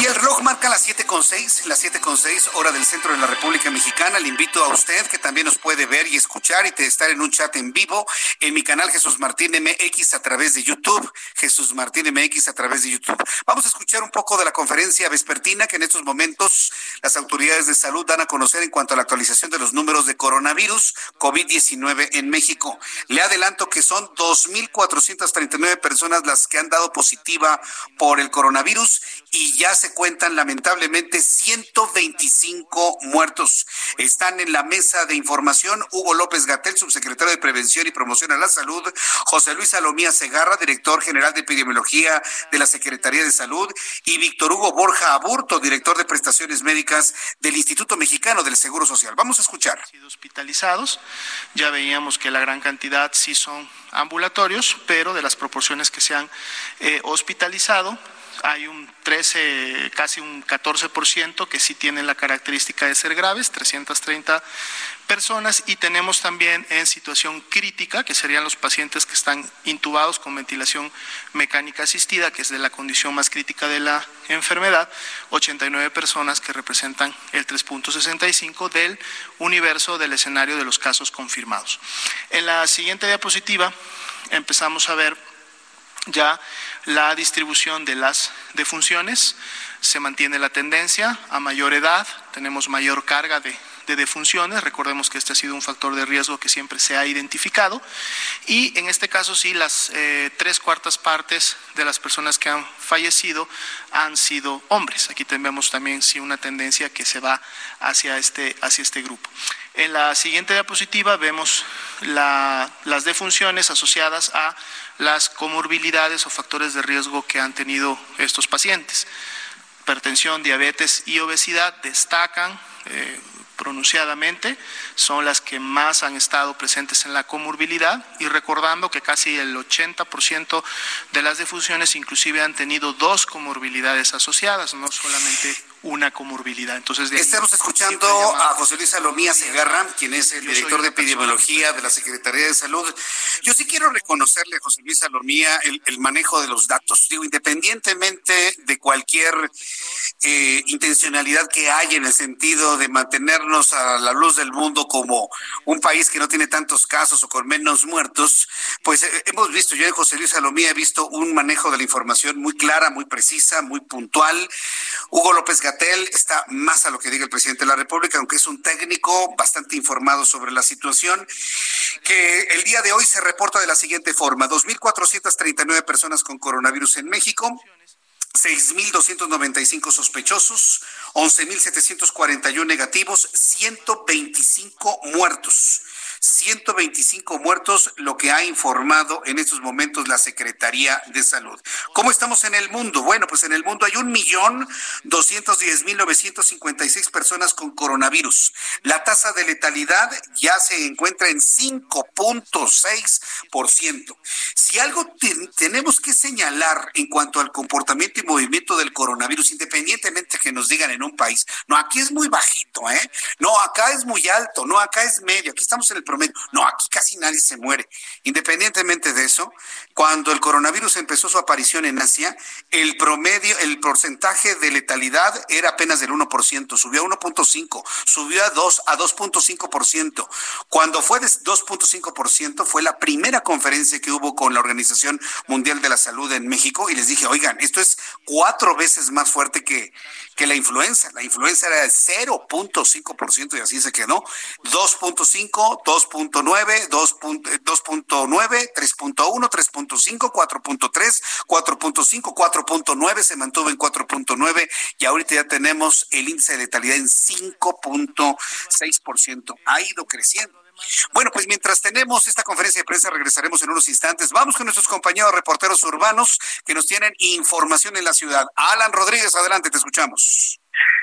Y el reloj marca las 7.6, las 7.6 hora del centro de la República Mexicana. Le invito a usted que también nos puede ver y escuchar y estar en un chat en vivo en mi canal Jesús Martín MX a través de YouTube. Jesús Martín MX a través de YouTube. Vamos a escuchar un poco de la conferencia vespertina que en estos momentos las autoridades de salud dan a conocer en cuanto a la actualización de los números de coronavirus COVID-19 en México. Le adelanto que son 2.439 personas las que han dado positiva por el coronavirus y ya se cuentan lamentablemente 125 muertos. Están en la mesa de información Hugo López Gatel, subsecretario de Prevención y Promoción a la Salud, José Luis Salomía Segarra, director general de Epidemiología de la Secretaría de Salud, y Víctor Hugo Borja Aburto, director de Prestaciones Médicas del Instituto Mexicano del Seguro Social. Vamos a escuchar. Hospitalizados, ya veíamos que la gran cantidad sí son ambulatorios, pero de las proporciones que se han eh, hospitalizado, hay un 13, casi un 14% que sí tienen la característica de ser graves, 330 personas, y tenemos también en situación crítica, que serían los pacientes que están intubados con ventilación mecánica asistida, que es de la condición más crítica de la enfermedad, 89 personas que representan el 3.65 del universo del escenario de los casos confirmados. En la siguiente diapositiva empezamos a ver ya la distribución de las defunciones, se mantiene la tendencia a mayor edad, tenemos mayor carga de, defunciones, recordemos que este ha sido un factor de riesgo que siempre se ha identificado y en este caso sí las eh, tres cuartas partes de las personas que han fallecido han sido hombres. Aquí tenemos también sí una tendencia que se va hacia este, hacia este grupo. En la siguiente diapositiva vemos las defunciones asociadas a las comorbilidades o factores de riesgo que han tenido estos pacientes. Hipertensión, diabetes y obesidad destacan eh, pronunciadamente, son las que más han estado presentes en la comorbilidad y recordando que casi el 80% de las defunciones inclusive han tenido dos comorbilidades asociadas, no solamente una comorbilidad. Entonces, Estamos escuchando a José Luis Salomía Segarra, quien es el director de epidemiología de la Secretaría de Salud. Yo sí quiero reconocerle a José Luis Salomía el, el manejo de los datos. Digo, independientemente de cualquier eh, intencionalidad que hay en el sentido de mantenernos a la luz del mundo como un país que no tiene tantos casos o con menos muertos, pues eh, hemos visto, yo en José Luis Salomía he visto un manejo de la información muy clara, muy precisa, muy puntual. Hugo López Gatel está más a lo que diga el presidente de la República, aunque es un técnico bastante informado sobre la situación, que el día de hoy se reporta de la siguiente forma, 2.439 personas con coronavirus en México. 6.295 sospechosos, 11.741 negativos, 125 muertos. 125 muertos, lo que ha informado en estos momentos la Secretaría de Salud. ¿Cómo estamos en el mundo? Bueno, pues en el mundo hay un millón doscientos diez mil novecientos cincuenta y seis personas con coronavirus. La tasa de letalidad ya se encuentra en 5.6%. Si algo tenemos que señalar en cuanto al comportamiento y movimiento del coronavirus, independientemente que nos digan en un país, no, aquí es muy bajito, ¿eh? No, acá es muy alto, no, acá es medio, aquí estamos en el promedio, no, aquí casi nadie se muere. Independientemente de eso, cuando el coronavirus empezó su aparición en Asia, el promedio, el porcentaje de letalidad era apenas del 1%, subió a 1.5, subió a 2, a 2.5%. Cuando fue de 2.5%, fue la primera conferencia que hubo con la Organización Mundial de la Salud en México y les dije, oigan, esto es cuatro veces más fuerte que, que la influenza. La influenza era de 0.5% y así se quedó. 2.5, 2.9, 2.9, 3.1, 3.5, 4.3, 4.5, 4.9, se mantuvo en 4.9 y ahorita ya tenemos el índice de letalidad en 5.6%. Ha ido creciendo. Bueno, pues mientras tenemos esta conferencia de prensa, regresaremos en unos instantes. Vamos con nuestros compañeros reporteros urbanos que nos tienen información en la ciudad. Alan Rodríguez, adelante, te escuchamos.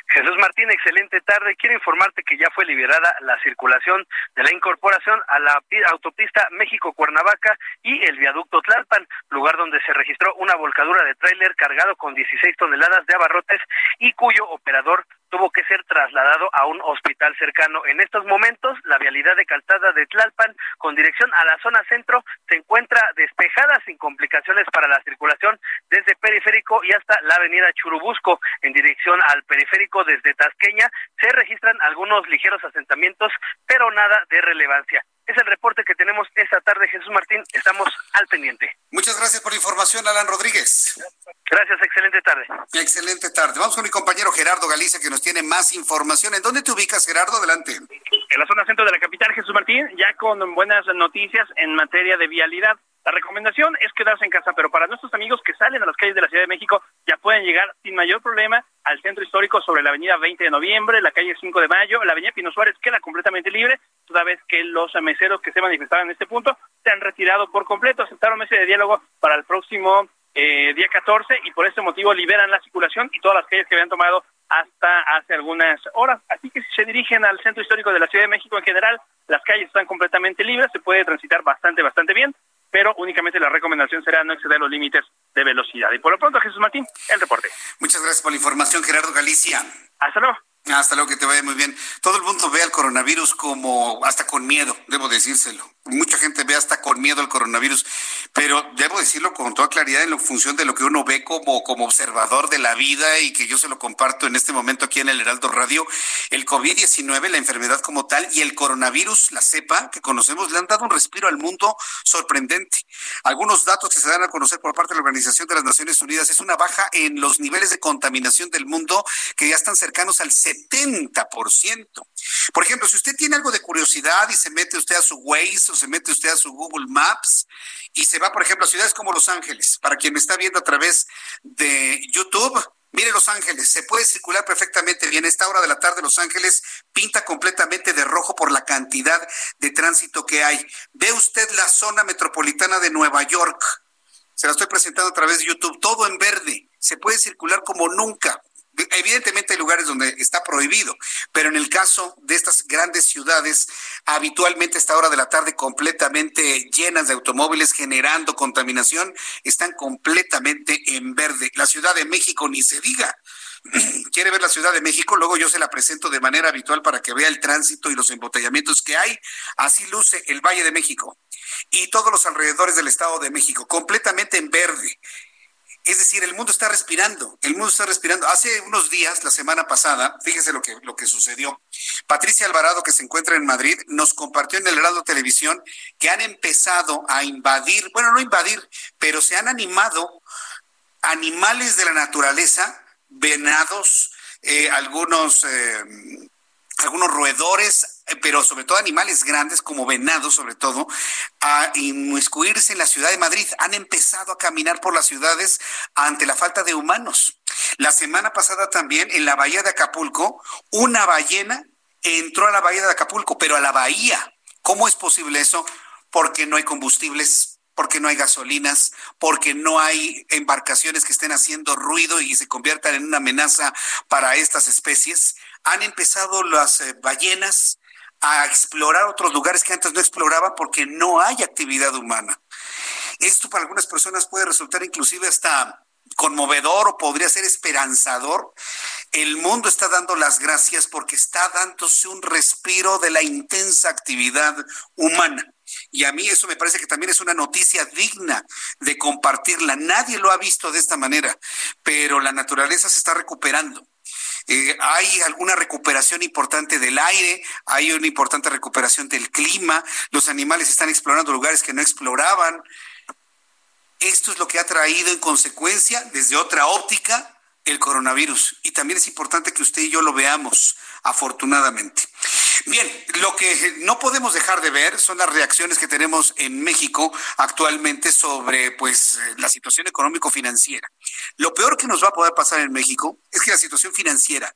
Jesús Martín, excelente tarde. Quiero informarte que ya fue liberada la circulación de la incorporación a la autopista México-Cuernavaca y el viaducto Tlalpan, lugar donde se registró una volcadura de tráiler cargado con 16 toneladas de abarrotes y cuyo operador tuvo que ser trasladado a un hospital cercano. En estos momentos, la vialidad de calzada de Tlalpan con dirección a la zona centro se encuentra despejada sin complicaciones para la circulación desde Periférico y hasta la avenida Churubusco en dirección al Periférico desde Tasqueña. Se registran algunos ligeros asentamientos, pero nada de relevancia. Es el reporte que tenemos esta tarde, Jesús Martín. Estamos al pendiente. Muchas gracias por la información, Alan Rodríguez. Gracias, excelente tarde. Excelente tarde. Vamos con mi compañero Gerardo Galicia, que nos tiene más información. ¿En dónde te ubicas, Gerardo? Adelante. En la zona centro de la capital, Jesús Martín, ya con buenas noticias en materia de vialidad. La recomendación es quedarse en casa, pero para nuestros amigos que salen a las calles de la Ciudad de México ya pueden llegar sin mayor problema al centro histórico sobre la avenida 20 de noviembre, la calle 5 de mayo, la avenida Pino Suárez queda completamente libre, toda vez que los meseros que se manifestaban en este punto se han retirado por completo, aceptaron mesa de diálogo para el próximo eh, día 14 y por este motivo liberan la circulación y todas las calles que habían tomado hasta hace algunas horas. Así que si se dirigen al centro histórico de la Ciudad de México en general, las calles están completamente libres, se puede transitar bastante, bastante bien pero únicamente la recomendación será no exceder los límites de velocidad. Y por lo pronto, Jesús Martín, el reporte. Muchas gracias por la información, Gerardo Galicia. Hasta luego. Hasta luego, que te vaya muy bien. Todo el mundo ve al coronavirus como hasta con miedo, debo decírselo. Mucha gente ve hasta con miedo al coronavirus, pero debo decirlo con toda claridad en función de lo que uno ve como, como observador de la vida y que yo se lo comparto en este momento aquí en el Heraldo Radio. El COVID-19, la enfermedad como tal, y el coronavirus, la cepa que conocemos, le han dado un respiro al mundo sorprendente. Algunos datos que se dan a conocer por parte de la Organización de las Naciones Unidas es una baja en los niveles de contaminación del mundo que ya están cercanos al 70%. Por ejemplo, si usted tiene algo de curiosidad y se mete usted a su Waze se mete usted a su Google Maps y se va, por ejemplo, a ciudades como Los Ángeles, para quien me está viendo a través de YouTube, Mire Los Ángeles, se puede circular perfectamente bien. Esta hora de la tarde Los Ángeles pinta completamente de rojo por la cantidad de tránsito que hay. Ve usted la zona metropolitana de Nueva York. Se la estoy presentando a través de YouTube, todo en verde. Se puede circular como nunca. Evidentemente hay lugares donde está prohibido, pero en el caso de estas grandes ciudades, habitualmente a esta hora de la tarde completamente llenas de automóviles generando contaminación, están completamente en verde. La Ciudad de México ni se diga. quiere ver la Ciudad de México, luego yo se la presento de manera habitual para que vea el tránsito y los embotellamientos que hay. Así luce el Valle de México y todos los alrededores del Estado de México, completamente en verde. Es decir, el mundo está respirando, el mundo está respirando. Hace unos días, la semana pasada, fíjese lo que, lo que sucedió. Patricia Alvarado, que se encuentra en Madrid, nos compartió en el Heraldo Televisión que han empezado a invadir, bueno, no invadir, pero se han animado animales de la naturaleza, venados, eh, algunos, eh, algunos roedores, pero sobre todo animales grandes como venados, sobre todo, a inmiscuirse en la ciudad de Madrid. Han empezado a caminar por las ciudades ante la falta de humanos. La semana pasada también en la bahía de Acapulco, una ballena entró a la bahía de Acapulco, pero a la bahía ¿Cómo es posible eso? Porque no hay combustibles, porque no hay gasolinas, porque no hay embarcaciones que estén haciendo ruido y se conviertan en una amenaza para estas especies. Han empezado las eh, ballenas a explorar otros lugares que antes no exploraban porque no hay actividad humana. Esto para algunas personas puede resultar inclusive hasta conmovedor o podría ser esperanzador. El mundo está dando las gracias porque está dándose un respiro de la intensa actividad humana. Y a mí eso me parece que también es una noticia digna de compartirla. Nadie lo ha visto de esta manera, pero la naturaleza se está recuperando. Eh, hay alguna recuperación importante del aire, hay una importante recuperación del clima, los animales están explorando lugares que no exploraban. Esto es lo que ha traído en consecuencia, desde otra óptica, el coronavirus. Y también es importante que usted y yo lo veamos, afortunadamente. Bien, lo que no podemos dejar de ver son las reacciones que tenemos en México actualmente sobre pues la situación económico financiera. Lo peor que nos va a poder pasar en México es que la situación financiera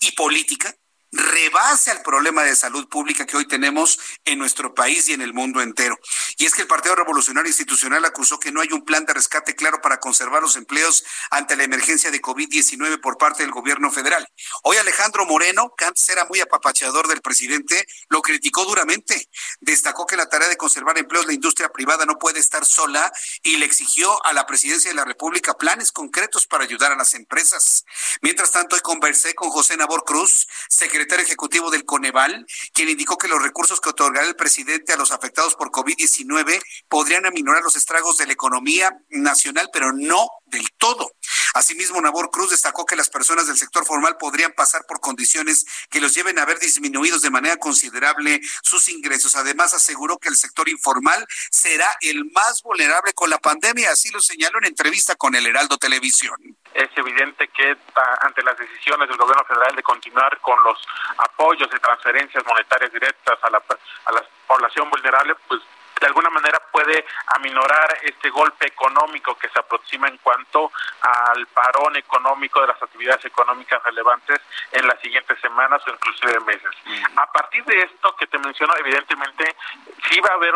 y política rebase al problema de salud pública que hoy tenemos en nuestro país y en el mundo entero. Y es que el Partido Revolucionario Institucional acusó que no hay un plan de rescate claro para conservar los empleos ante la emergencia de COVID-19 por parte del gobierno federal. Hoy Alejandro Moreno, que antes era muy apapachador del presidente, lo criticó duramente. Destacó que la tarea de conservar empleos la industria privada no puede estar sola y le exigió a la presidencia de la República planes concretos para ayudar a las empresas. Mientras tanto, hoy conversé con José Nabor Cruz, secretario secretario ejecutivo del Coneval, quien indicó que los recursos que otorgará el presidente a los afectados por COVID-19 podrían aminorar los estragos de la economía nacional, pero no del todo. Asimismo, Nabor Cruz destacó que las personas del sector formal podrían pasar por condiciones que los lleven a ver disminuidos de manera considerable sus ingresos. Además, aseguró que el sector informal será el más vulnerable con la pandemia, así lo señaló en entrevista con el Heraldo Televisión. Es evidente que ante las decisiones del gobierno federal de continuar con los apoyos de transferencias monetarias directas a la población vulnerable, pues de alguna manera puede aminorar este golpe económico que se aproxima en cuanto al parón económico de las actividades económicas relevantes en las siguientes semanas o inclusive meses. A partir de esto que te menciono, evidentemente sí va a haber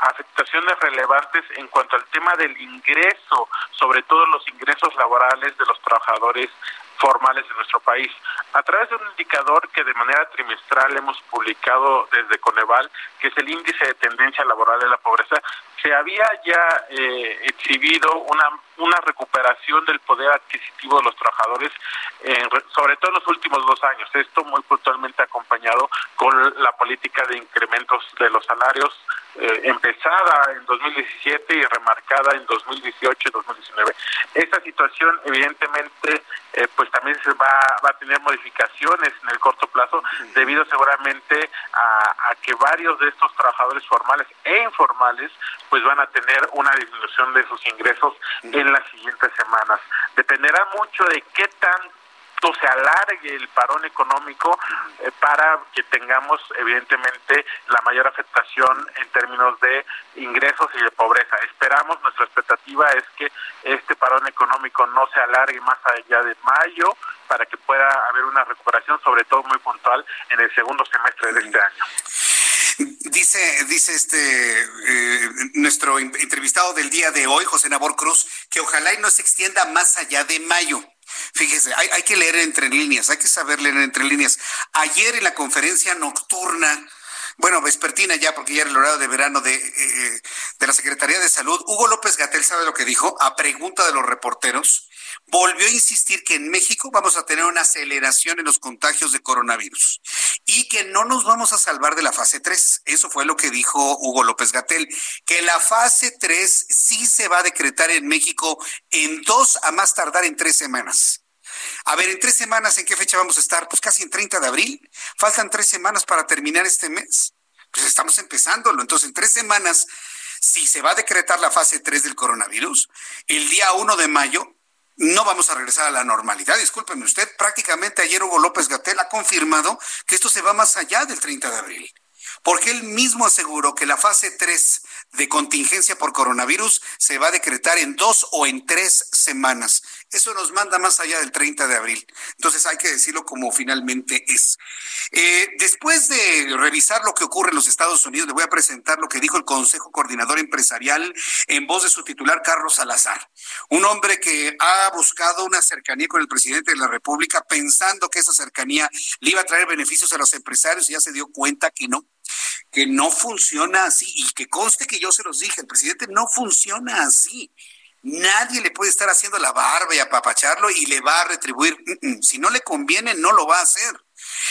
afectaciones relevantes en cuanto al tema del ingreso, sobre todo los ingresos laborales de los trabajadores formales de nuestro país. A través de un indicador que de manera trimestral hemos publicado desde Coneval, que es el índice de tendencia laboral de la pobreza, se había ya eh, exhibido una, una recuperación del poder adquisitivo de los trabajadores, sobre todo en los últimos dos años. Esto muy puntualmente acompañado con la política de incrementos de los salarios eh, empezada en 2017 y remarcada en 2018 y 2019. Esta situación evidentemente eh, pues también se va, va a tener modificaciones en el corto plazo debido seguramente a, que varios de estos trabajadores formales e informales pues van a tener una disminución de sus ingresos las siguientes semanas. Dependerá mucho de qué tan se alargue el parón económico eh, para que tengamos evidentemente la mayor afectación en términos de ingresos y de pobreza. Esperamos, nuestra expectativa es que este parón económico no se alargue más allá de mayo para que pueda haber una recuperación, sobre todo muy puntual, en el segundo semestre de este año. Dice, dice este eh, nuestro entrevistado del día de hoy, José Nabor Cruz, que ojalá y no se extienda más allá de mayo. Fíjese, hay, hay que leer entre líneas, hay que saber leer entre líneas. Ayer en la conferencia nocturna, bueno, vespertina ya, porque ya era el horario de verano de, eh, de la Secretaría de Salud, Hugo López Gatel sabe lo que dijo a pregunta de los reporteros volvió a insistir que en México vamos a tener una aceleración en los contagios de coronavirus y que no nos vamos a salvar de la fase 3. Eso fue lo que dijo Hugo López Gatel, que la fase 3 sí se va a decretar en México en dos a más tardar en tres semanas. A ver, en tres semanas, ¿en qué fecha vamos a estar? Pues casi en 30 de abril. Faltan tres semanas para terminar este mes. Pues estamos empezándolo. Entonces, en tres semanas, si se va a decretar la fase 3 del coronavirus, el día 1 de mayo no vamos a regresar a la normalidad. Discúlpeme usted, prácticamente ayer Hugo López Gatel ha confirmado que esto se va más allá del 30 de abril, porque él mismo aseguró que la fase 3 de contingencia por coronavirus se va a decretar en dos o en tres semanas. Eso nos manda más allá del 30 de abril. Entonces hay que decirlo como finalmente es. Eh, después de revisar lo que ocurre en los Estados Unidos, le voy a presentar lo que dijo el Consejo Coordinador Empresarial en voz de su titular, Carlos Salazar. Un hombre que ha buscado una cercanía con el presidente de la República pensando que esa cercanía le iba a traer beneficios a los empresarios y ya se dio cuenta que no que no funciona así y que conste que yo se los dije, el presidente no funciona así. Nadie le puede estar haciendo la barba y apapacharlo y le va a retribuir. Si no le conviene, no lo va a hacer.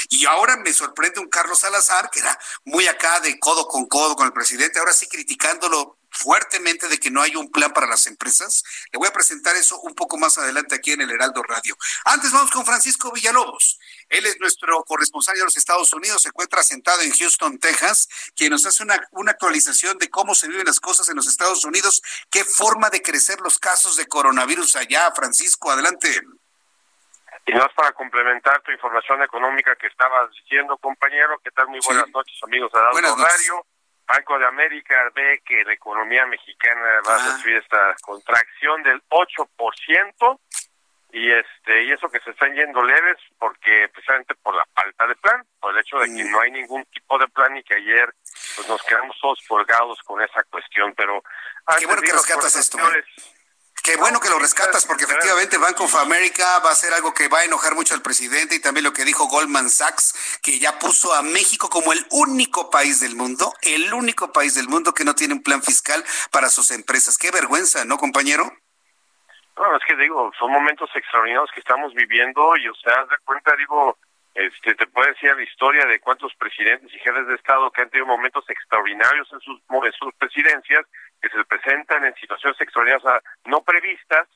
Y ahora me sorprende un Carlos Salazar, que era muy acá de codo con codo con el presidente, ahora sí criticándolo fuertemente de que no hay un plan para las empresas. Le voy a presentar eso un poco más adelante aquí en el Heraldo Radio. Antes vamos con Francisco Villalobos. Él es nuestro corresponsal de los Estados Unidos, se encuentra sentado en Houston, Texas, quien nos hace una, una actualización de cómo se viven las cosas en los Estados Unidos, qué forma de crecer los casos de coronavirus allá. Francisco, adelante. Y es para complementar tu información económica que estabas diciendo, compañero. ¿Qué tal? Muy buenas noches, amigos de Heraldo Radio. Banco de América ve que la economía mexicana va a sufrir esta contracción del 8% y este y eso que se están yendo leves porque precisamente por la falta de plan, por el hecho de que no hay ningún tipo de plan y que ayer pues nos quedamos todos colgados con esa cuestión, pero qué bueno que rescatas esto. ¿eh? Qué bueno que lo rescatas, porque efectivamente Bank of America va a ser algo que va a enojar mucho al presidente y también lo que dijo Goldman Sachs, que ya puso a México como el único país del mundo, el único país del mundo que no tiene un plan fiscal para sus empresas. Qué vergüenza, ¿no, compañero? No, es que digo, son momentos extraordinarios que estamos viviendo y, o sea, de cuenta, digo, este, te puede decir la historia de cuántos presidentes y jefes de Estado que han tenido momentos extraordinarios en sus, en sus presidencias que se presentan en situaciones extraordinarias no previstas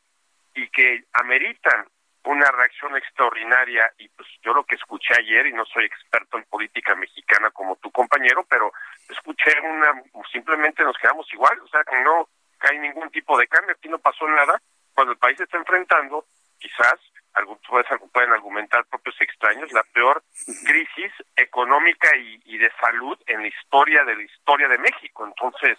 y que ameritan una reacción extraordinaria y pues yo lo que escuché ayer y no soy experto en política mexicana como tu compañero pero escuché una simplemente nos quedamos igual o sea que no hay ningún tipo de cambio aquí no pasó nada cuando el país está enfrentando quizás pueden argumentar propios extraños la peor crisis económica y, y de salud en la historia de la historia de México entonces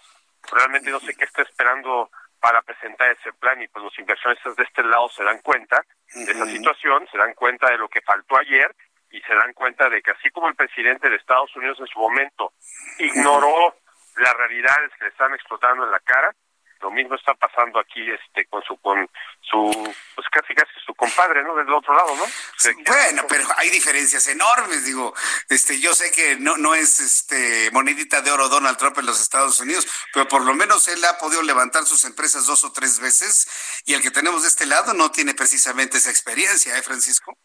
realmente no sé qué está esperando para presentar ese plan y pues los inversionistas de este lado se dan cuenta de esa situación, se dan cuenta de lo que faltó ayer y se dan cuenta de que así como el presidente de Estados Unidos en su momento ignoró las realidades que le están explotando en la cara, lo mismo está pasando aquí este con su con su pues casi casi su compadre no del otro lado no bueno pero hay diferencias enormes digo este yo sé que no no es este monedita de oro Donald Trump en los Estados Unidos pero por lo menos él ha podido levantar sus empresas dos o tres veces y el que tenemos de este lado no tiene precisamente esa experiencia eh Francisco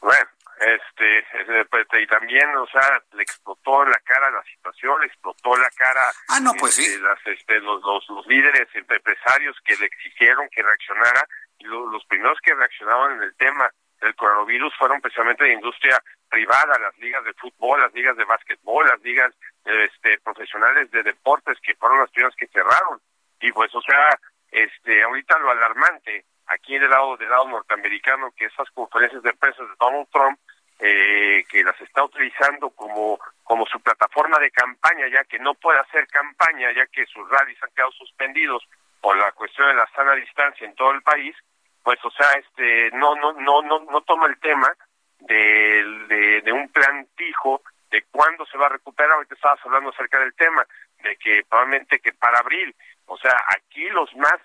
bueno este pues, y también o sea le explotó en la cara la situación le explotó en la cara ah no pues este, las, este, los, los, los líderes empresarios que le exigieron que reaccionara y los primeros que reaccionaban en el tema del coronavirus fueron precisamente de industria privada las ligas de fútbol las ligas de básquetbol las ligas este profesionales de deportes que fueron las primeras que cerraron. Y pues o sea este ahorita lo alarmante aquí del lado del lado norteamericano que esas conferencias de prensa de Donald Trump eh, que las está utilizando como como su plataforma de campaña ya que no puede hacer campaña ya que sus rallies han quedado suspendidos por la cuestión de la sana distancia en todo el país pues o sea este no no no no no toma el tema de, de, un plan fijo de cuándo se va a recuperar. Ahorita estabas hablando acerca del tema de que probablemente que para abril o sea aquí los más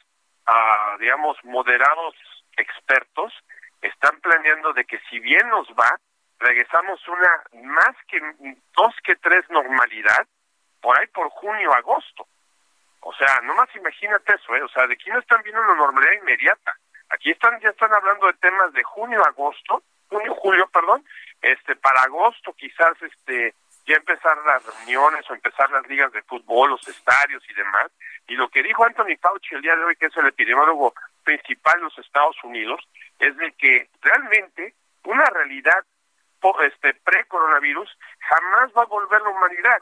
uh, digamos moderados expertos están planeando de que si bien nos va regresamos una más que dos que tres normalidad por ahí por junio agosto o sea nomás imagínate eso ¿eh? o sea de aquí no están viendo una normalidad inmediata aquí están ya están hablando de temas de junio agosto junio julio perdón este para agosto quizás este ya empezar las reuniones o empezar las ligas de fútbol, los estadios y demás. Y lo que dijo Anthony Fauci el día de hoy, que es el epidemiólogo principal de los Estados Unidos, es de que realmente una realidad este pre-coronavirus jamás va a volver la humanidad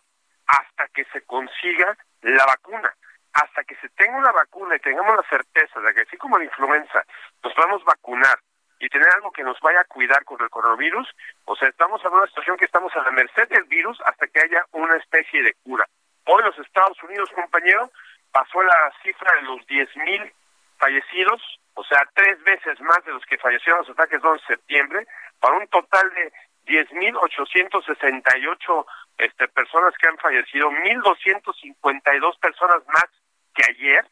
hasta que se consiga la vacuna. Hasta que se tenga una vacuna y tengamos la certeza de que así como la influenza nos vamos vacunar y tener algo que nos vaya a cuidar contra el coronavirus, o sea, estamos en una situación que estamos a la merced del virus hasta que haya una especie de cura. Hoy los Estados Unidos, compañero, pasó la cifra de los 10.000 fallecidos o sea, tres veces más de los que fallecieron los ataques 2 de septiembre, para un total de 10.868 este, personas que han fallecido, 1.252 personas más que ayer,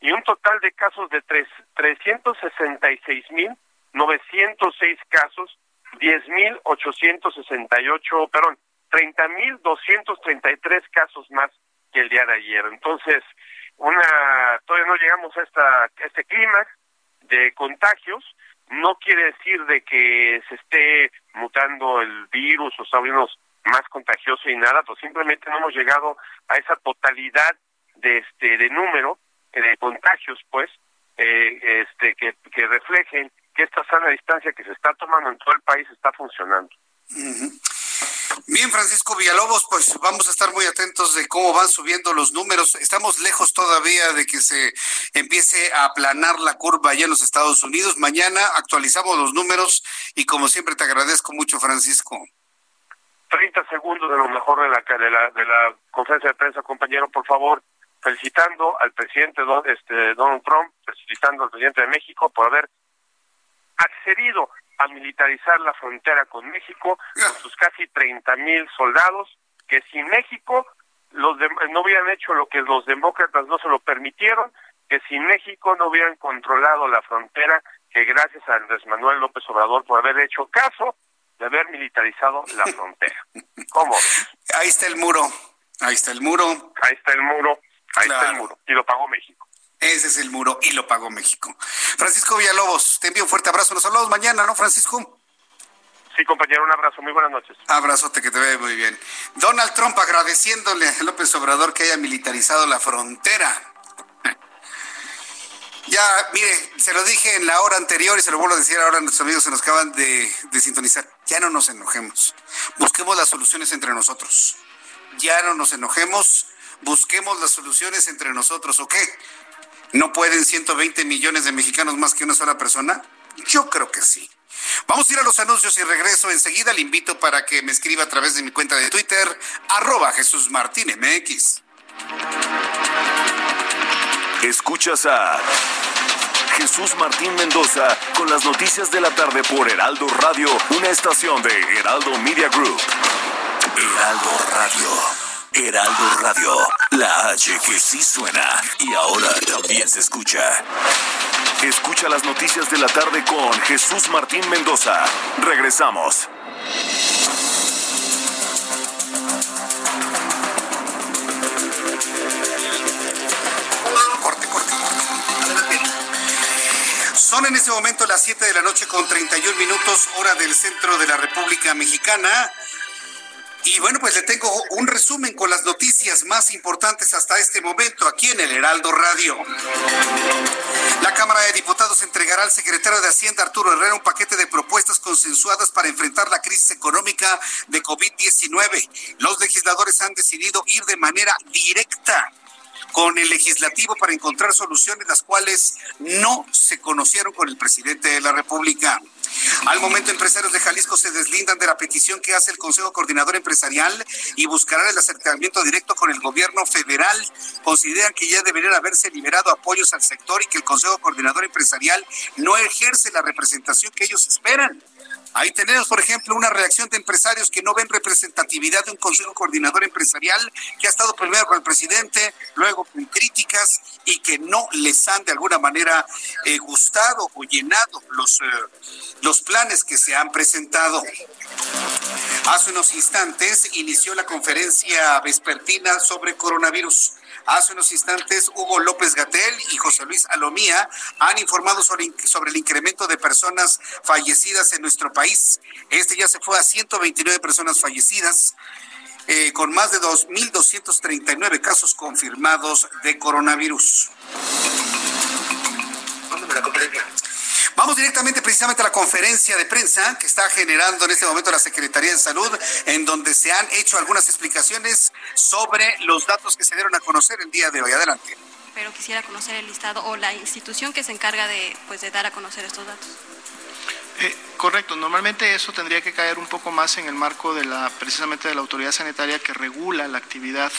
y un total de casos de tres, 366.906 casos, 10.868, perdón, 30.233 casos más que el día de ayer. Entonces, una todavía no llegamos a esta este clímax de contagios, no quiere decir de que se esté mutando el virus o está más contagioso y nada, pues simplemente no hemos llegado a esa totalidad de este de número de contagios, pues, eh, este que, que reflejen que esta sana distancia que se está tomando en todo el país está funcionando. Bien, Francisco Villalobos, pues vamos a estar muy atentos de cómo van subiendo los números. Estamos lejos todavía de que se empiece a aplanar la curva allá en los Estados Unidos. Mañana actualizamos los números y como siempre te agradezco mucho, Francisco. 30 segundos de lo mejor de la, de la, de la conferencia de prensa, compañero, por favor, felicitando al presidente este, Donald Trump, felicitando al presidente de México por haber accedido a militarizar la frontera con México con sus casi 30 mil soldados, que sin México los no hubieran hecho lo que los demócratas no se lo permitieron, que sin México no hubieran controlado la frontera, que gracias a Andrés Manuel López Obrador por haber hecho caso de haber militarizado la frontera. ¿Cómo? Ahí está el muro, ahí está el muro. Ahí está el muro, ahí está el muro, y lo pagó México. Ese es el muro y lo pagó México. Francisco Villalobos, te envío un fuerte abrazo. Nos hablamos mañana, ¿no, Francisco? Sí, compañero, un abrazo. Muy buenas noches. Abrazote, que te ve muy bien. Donald Trump agradeciéndole a López Obrador que haya militarizado la frontera. Ya, mire, se lo dije en la hora anterior y se lo vuelvo a decir ahora a nuestros amigos que nos acaban de, de sintonizar. Ya no nos enojemos. Busquemos las soluciones entre nosotros. Ya no nos enojemos. Busquemos las soluciones entre nosotros, ¿ok? ¿No pueden 120 millones de mexicanos más que una sola persona? Yo creo que sí. Vamos a ir a los anuncios y regreso enseguida. Le invito para que me escriba a través de mi cuenta de Twitter, arroba Jesús Martín MX. Escuchas a Jesús Martín Mendoza con las noticias de la tarde por Heraldo Radio, una estación de Heraldo Media Group. Heraldo Radio. Heraldo Radio, la H que sí suena y ahora también se escucha. Escucha las noticias de la tarde con Jesús Martín Mendoza. Regresamos. Corte, corte. Son en ese momento las 7 de la noche con 31 minutos hora del centro de la República Mexicana. Y bueno, pues le tengo un resumen con las noticias más importantes hasta este momento aquí en el Heraldo Radio. La Cámara de Diputados entregará al secretario de Hacienda Arturo Herrera un paquete de propuestas consensuadas para enfrentar la crisis económica de COVID-19. Los legisladores han decidido ir de manera directa con el legislativo para encontrar soluciones las cuales no se conocieron con el presidente de la República. Al momento, empresarios de Jalisco se deslindan de la petición que hace el Consejo Coordinador Empresarial y buscarán el acercamiento directo con el gobierno federal. Consideran que ya deberían haberse liberado apoyos al sector y que el Consejo Coordinador Empresarial no ejerce la representación que ellos esperan. Ahí tenemos, por ejemplo, una reacción de empresarios que no ven representatividad de un Consejo Coordinador Empresarial que ha estado primero con el presidente, luego con críticas y que no les han de alguna manera eh, gustado o llenado los, eh, los planes que se han presentado. Hace unos instantes inició la conferencia vespertina sobre coronavirus. Hace unos instantes, Hugo López Gatel y José Luis Alomía han informado sobre, sobre el incremento de personas fallecidas en nuestro país. Este ya se fue a 129 personas fallecidas. Eh, con más de 2.239 casos confirmados de coronavirus. Vamos directamente precisamente a la conferencia de prensa que está generando en este momento la Secretaría de Salud, en donde se han hecho algunas explicaciones sobre los datos que se dieron a conocer el día de hoy. Adelante. Pero quisiera conocer el listado o la institución que se encarga de, pues, de dar a conocer estos datos. Eh, correcto, normalmente eso tendría que caer un poco más en el marco de la, precisamente de la autoridad sanitaria que regula la actividad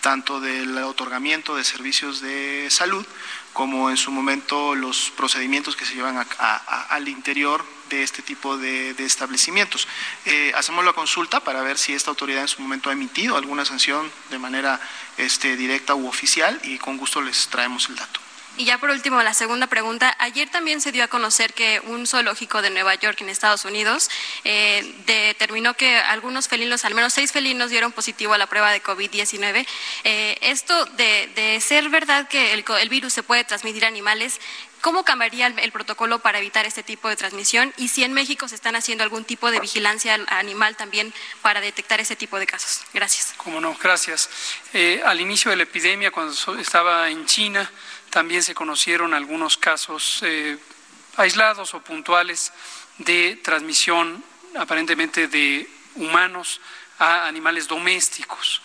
tanto del otorgamiento de servicios de salud como en su momento los procedimientos que se llevan al interior de este tipo de, establecimientos. Eh, hacemos la consulta para ver si esta autoridad en su momento ha emitido alguna sanción de manera este, directa u oficial y con gusto les traemos el dato. Y ya por último, la segunda pregunta. Ayer también se dio a conocer que un zoológico de Nueva York, en Estados Unidos, eh, determinó que algunos felinos, al menos seis felinos, dieron positivo a la prueba de COVID-19. Eh, esto de, ser verdad que el, el, virus se puede transmitir a animales, ¿cómo cambiaría el, protocolo para evitar este tipo de transmisión? Y si en México se están haciendo algún tipo de vigilancia animal también para detectar ese tipo de casos. Gracias. Cómo no, gracias. Eh, al inicio de la epidemia, cuando estaba en China, también se conocieron algunos casos eh, aislados o puntuales de transmisión aparentemente de humanos a animales domésticos.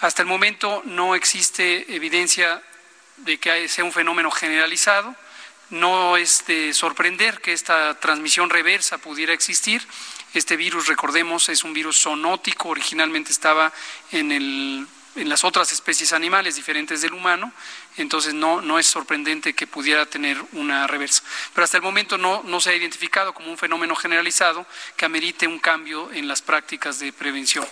Hasta el momento no existe evidencia de que sea un fenómeno generalizado. No es de sorprender que esta transmisión reversa pudiera existir. Este virus, recordemos, es un virus zoonótico, originalmente estaba en el en las otras especies animales diferentes del humano, entonces no, no es sorprendente que pudiera tener una reversa. Pero hasta el momento no, no se ha identificado como un fenómeno generalizado que amerite un cambio en las prácticas de prevención.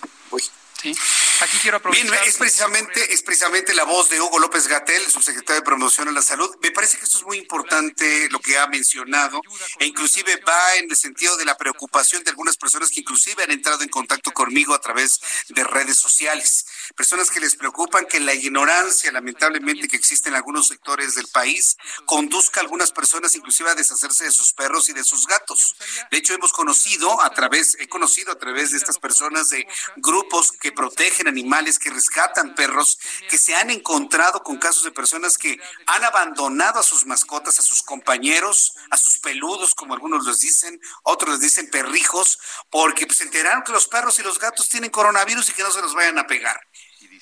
Aquí quiero aprovechar. Bien, es precisamente, es precisamente la voz de Hugo López Gatel, subsecretario de Promoción a la Salud. Me parece que esto es muy importante lo que ha mencionado, e inclusive va en el sentido de la preocupación de algunas personas que inclusive han entrado en contacto conmigo a través de redes sociales. Personas que les preocupan que la ignorancia, lamentablemente, que existe en algunos sectores del país, conduzca a algunas personas inclusive a deshacerse de sus perros y de sus gatos. De hecho, hemos conocido a través, he conocido a través de estas personas de grupos que protegen animales, que rescatan perros, que se han encontrado con casos de personas que han abandonado a sus mascotas, a sus compañeros, a sus peludos, como algunos les dicen, otros les dicen perrijos, porque pues, se enteraron que los perros y los gatos tienen coronavirus y que no se los vayan a pegar.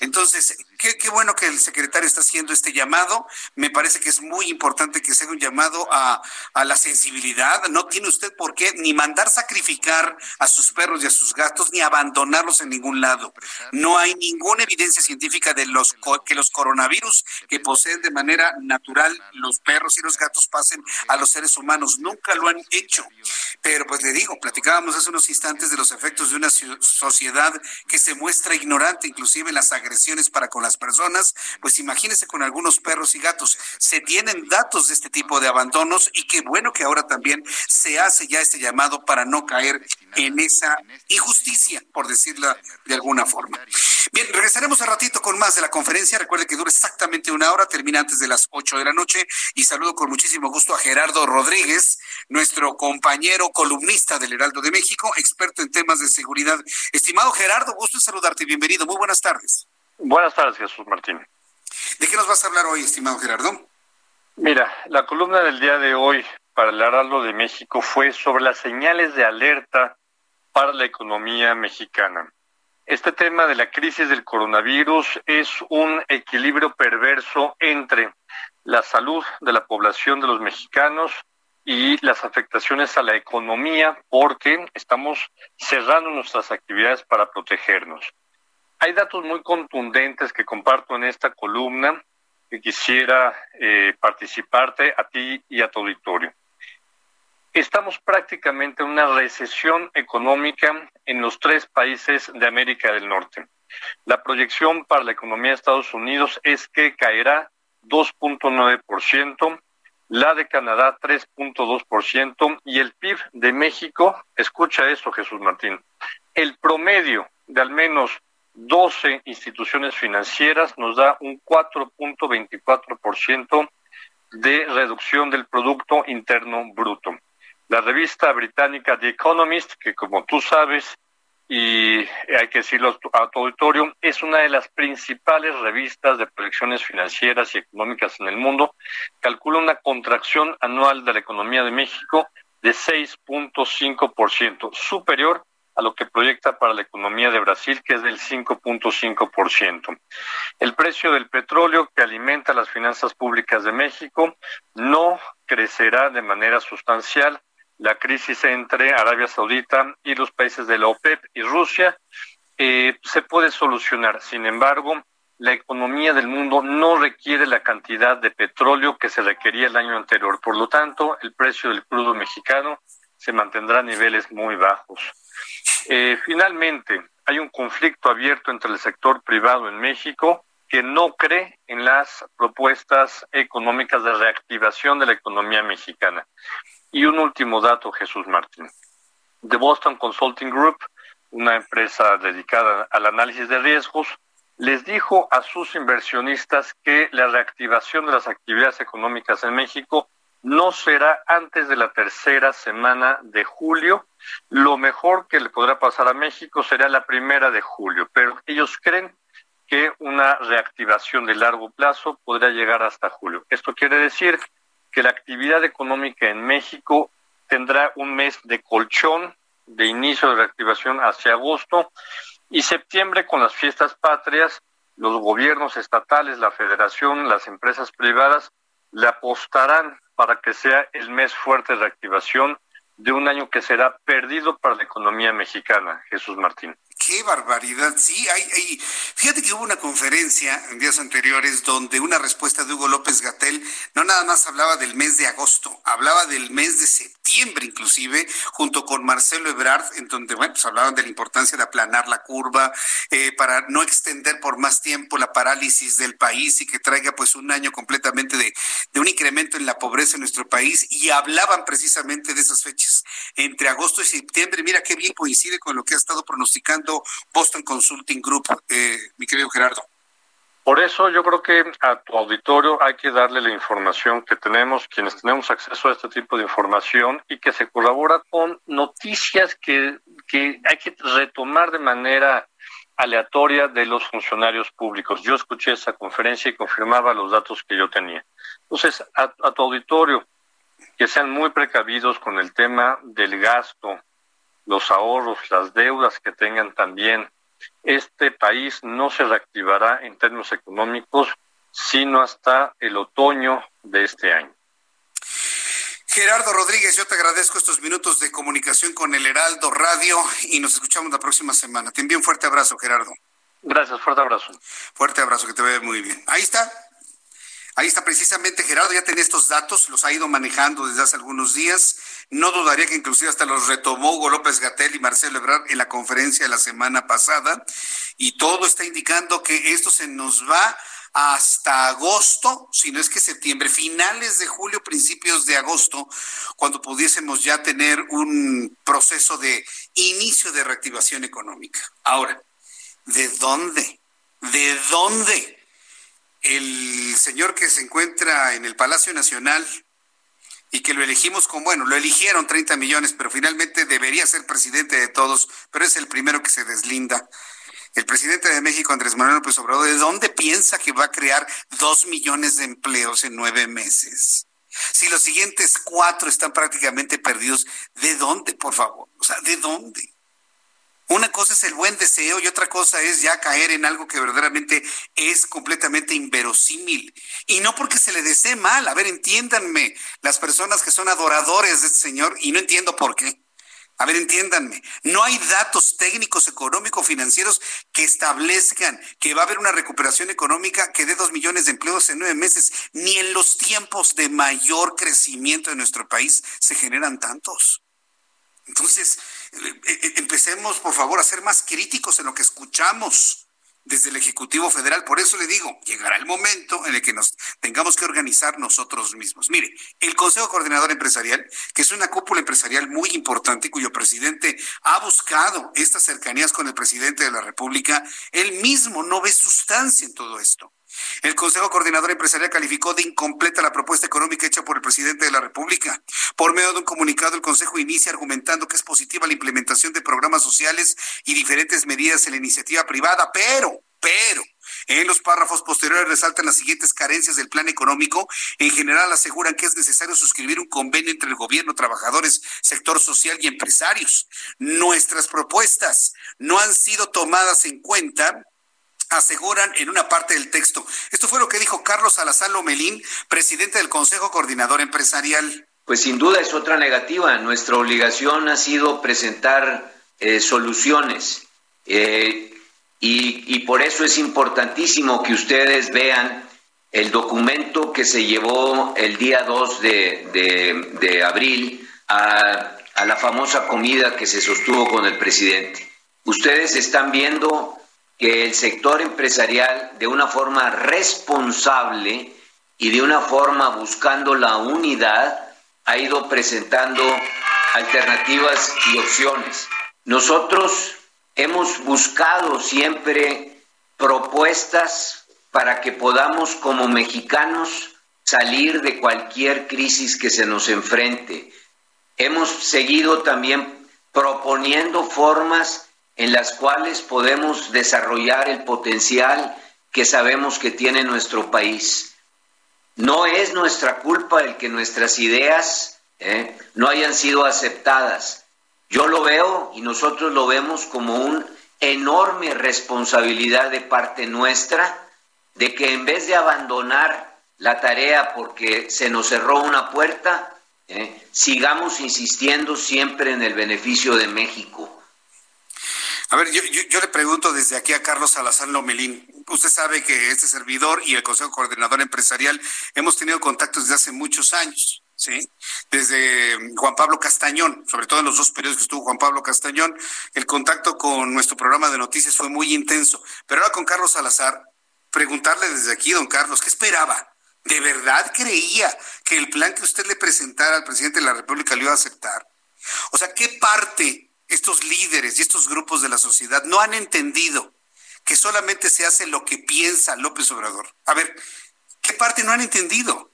Entonces, qué, qué, bueno que el secretario está haciendo este llamado. Me parece que es muy importante que se haga un llamado a, a, la sensibilidad. No tiene usted por qué ni mandar sacrificar a sus perros y a sus gatos, ni abandonarlos en ningún lado. No hay ninguna evidencia científica de los que los coronavirus que poseen de manera natural los perros y los gatos pasen a los seres humanos. Nunca lo han hecho. Pero pues le digo, platicábamos hace unos instantes de los efectos de una sociedad que se muestra ignorante, inclusive en las agresiones para con las personas, pues imagínense con algunos perros y gatos. Se tienen datos de este tipo de abandonos y qué bueno que ahora también se hace ya este llamado para no caer en esa injusticia, por decirla de alguna forma. Bien, regresaremos a ratito con más de la conferencia. Recuerde que dura exactamente una hora, termina antes de las ocho de la noche y saludo con muchísimo gusto a Gerardo Rodríguez, nuestro compañero columnista del Heraldo de México, experto en temas de seguridad. Estimado Gerardo, gusto en saludarte. Bienvenido. Muy buenas tardes. Buenas tardes, Jesús Martín. ¿De qué nos vas a hablar hoy, estimado Gerardo? Mira, la columna del día de hoy para el Heraldo de México fue sobre las señales de alerta para la economía mexicana. Este tema de la crisis del coronavirus es un equilibrio perverso entre la salud de la población de los mexicanos y las afectaciones a la economía porque estamos cerrando nuestras actividades para protegernos. Hay datos muy contundentes que comparto en esta columna que quisiera eh, participarte a ti y a tu auditorio. Estamos prácticamente en una recesión económica en los tres países de América del Norte. La proyección para la economía de Estados Unidos es que caerá 2.9%, la de Canadá 3.2% y el PIB de México, escucha esto Jesús Martín, el promedio de al menos 12 instituciones financieras nos da un 4.24% de reducción del Producto Interno Bruto. La revista británica The Economist, que como tú sabes, y hay que decirlo a tu auditorio, es una de las principales revistas de proyecciones financieras y económicas en el mundo, calcula una contracción anual de la economía de México de 6.5%, superior a lo que proyecta para la economía de Brasil, que es del 5.5%. El precio del petróleo que alimenta las finanzas públicas de México no crecerá de manera sustancial. la crisis entre Arabia Saudita y los países de la OPEP y Rusia eh, se puede solucionar. Sin embargo, la economía del mundo no requiere la cantidad de petróleo que se requería el año anterior. Por lo tanto, el precio del crudo mexicano se mantendrá a niveles muy bajos. Eh, finalmente, hay un conflicto abierto entre el sector privado en México que no cree en las propuestas económicas de reactivación de la economía mexicana. Y un último dato, Jesús Martín. The Boston Consulting Group, una empresa dedicada al análisis de riesgos, les dijo a sus inversionistas que la reactivación de las actividades económicas en México no será antes de la tercera semana de julio. Lo mejor que le podrá pasar a México será la primera de julio, pero ellos creen que una reactivación de largo plazo podrá llegar hasta julio. Esto quiere decir que la actividad económica en México tendrá un mes de colchón de inicio de reactivación hacia agosto y septiembre con las fiestas patrias, los gobiernos estatales, la federación, las empresas privadas le apostarán para que sea el mes fuerte de reactivación de un año que será perdido para la economía mexicana, Jesús Martín. Qué barbaridad. Sí, hay, hay, fíjate que hubo una conferencia en días anteriores donde una respuesta de Hugo López Gatel no nada más hablaba del mes de agosto, hablaba del mes de septiembre inclusive, junto con Marcelo Ebrard, en donde, bueno, pues hablaban de la importancia de aplanar la curva eh, para no extender por más tiempo la parálisis del país y que traiga pues un año completamente de, de un incremento en la pobreza en nuestro país y hablaban precisamente de esas fechas, entre agosto y septiembre. Mira qué bien coincide con lo que ha estado pronosticando Boston Consulting Group, eh, mi querido Gerardo. Por eso yo creo que a tu auditorio hay que darle la información que tenemos, quienes tenemos acceso a este tipo de información y que se colabora con noticias que, que hay que retomar de manera aleatoria de los funcionarios públicos. Yo escuché esa conferencia y confirmaba los datos que yo tenía. Entonces, a, a tu auditorio, que sean muy precavidos con el tema del gasto, los ahorros, las deudas que tengan también. Este país no se reactivará en términos económicos sino hasta el otoño de este año. Gerardo Rodríguez, yo te agradezco estos minutos de comunicación con el Heraldo Radio y nos escuchamos la próxima semana. Te envío un fuerte abrazo, Gerardo. Gracias, fuerte abrazo. Fuerte abrazo, que te vea muy bien. Ahí está. Ahí está precisamente Gerardo, ya tenía estos datos, los ha ido manejando desde hace algunos días no dudaría que inclusive hasta los retomó Hugo López Gatel y Marcelo Ebrard en la conferencia de la semana pasada. Y todo está indicando que esto se nos va hasta agosto, si no es que septiembre, finales de julio, principios de agosto, cuando pudiésemos ya tener un proceso de inicio de reactivación económica. Ahora, ¿de dónde? ¿De dónde? El señor que se encuentra en el Palacio Nacional, y que lo elegimos con, bueno, lo eligieron 30 millones, pero finalmente debería ser presidente de todos, pero es el primero que se deslinda. El presidente de México, Andrés Manuel López Obrador, ¿de dónde piensa que va a crear dos millones de empleos en nueve meses? Si los siguientes cuatro están prácticamente perdidos, ¿de dónde, por favor? O sea, ¿de dónde? Una cosa es el buen deseo y otra cosa es ya caer en algo que verdaderamente es completamente inverosímil. Y no porque se le desee mal. A ver, entiéndanme, las personas que son adoradores de este señor, y no entiendo por qué. A ver, entiéndanme, no hay datos técnicos, económicos, financieros que establezcan que va a haber una recuperación económica que dé dos millones de empleos en nueve meses, ni en los tiempos de mayor crecimiento de nuestro país se generan tantos. Entonces, empecemos, por favor, a ser más críticos en lo que escuchamos desde el Ejecutivo Federal. Por eso le digo, llegará el momento en el que nos tengamos que organizar nosotros mismos. Mire, el Consejo Coordinador Empresarial, que es una cúpula empresarial muy importante, cuyo presidente ha buscado estas cercanías con el presidente de la República, él mismo no ve sustancia en todo esto. El Consejo Coordinador Empresarial calificó de incompleta la propuesta económica hecha por el presidente de la República. Por medio de un comunicado, el Consejo inicia argumentando que es positiva la implementación de programas sociales y diferentes medidas en la iniciativa privada, pero, pero, en los párrafos posteriores resaltan las siguientes carencias del plan económico. En general aseguran que es necesario suscribir un convenio entre el gobierno, trabajadores, sector social y empresarios. Nuestras propuestas no han sido tomadas en cuenta aseguran en una parte del texto. Esto fue lo que dijo Carlos Salazar Lomelín, presidente del Consejo Coordinador Empresarial. pues sin duda es otra negativa. Nuestra obligación ha sido presentar eh, soluciones eh, y, por eso es importantísimo que ustedes vean el documento que se llevó el día 2 de, abril a, a la famosa comida que se sostuvo con el presidente. Ustedes están viendo que el sector empresarial de una forma responsable y de una forma buscando la unidad ha ido presentando alternativas y opciones. Nosotros hemos buscado siempre propuestas para que podamos como mexicanos salir de cualquier crisis que se nos enfrente. Hemos seguido también proponiendo formas en las cuales podemos desarrollar el potencial que sabemos que tiene nuestro país. No es nuestra culpa el que nuestras ideas eh, no hayan sido aceptadas. Yo lo veo y nosotros lo vemos como una enorme responsabilidad de parte nuestra de que en vez de abandonar la tarea porque se nos cerró una puerta, eh, sigamos insistiendo siempre en el beneficio de México. A ver, yo, le pregunto desde aquí a Carlos Salazar Lomelín. Usted sabe que este servidor y el Consejo Coordinador Empresarial hemos tenido contactos desde hace muchos años. ¿sí? Desde Juan Pablo Castañón, sobre todo en los dos periodos que estuvo Juan Pablo Castañón, el contacto con nuestro programa de noticias fue muy intenso. Pero ahora con Carlos Salazar, preguntarle desde aquí, don Carlos, ¿qué esperaba? ¿De verdad creía que el plan que usted le presentara al presidente de la República lo iba a aceptar? O sea, ¿qué parte estos líderes y estos grupos de la sociedad no han entendido que solamente se hace lo que piensa López Obrador. A ver, ¿qué parte no han entendido?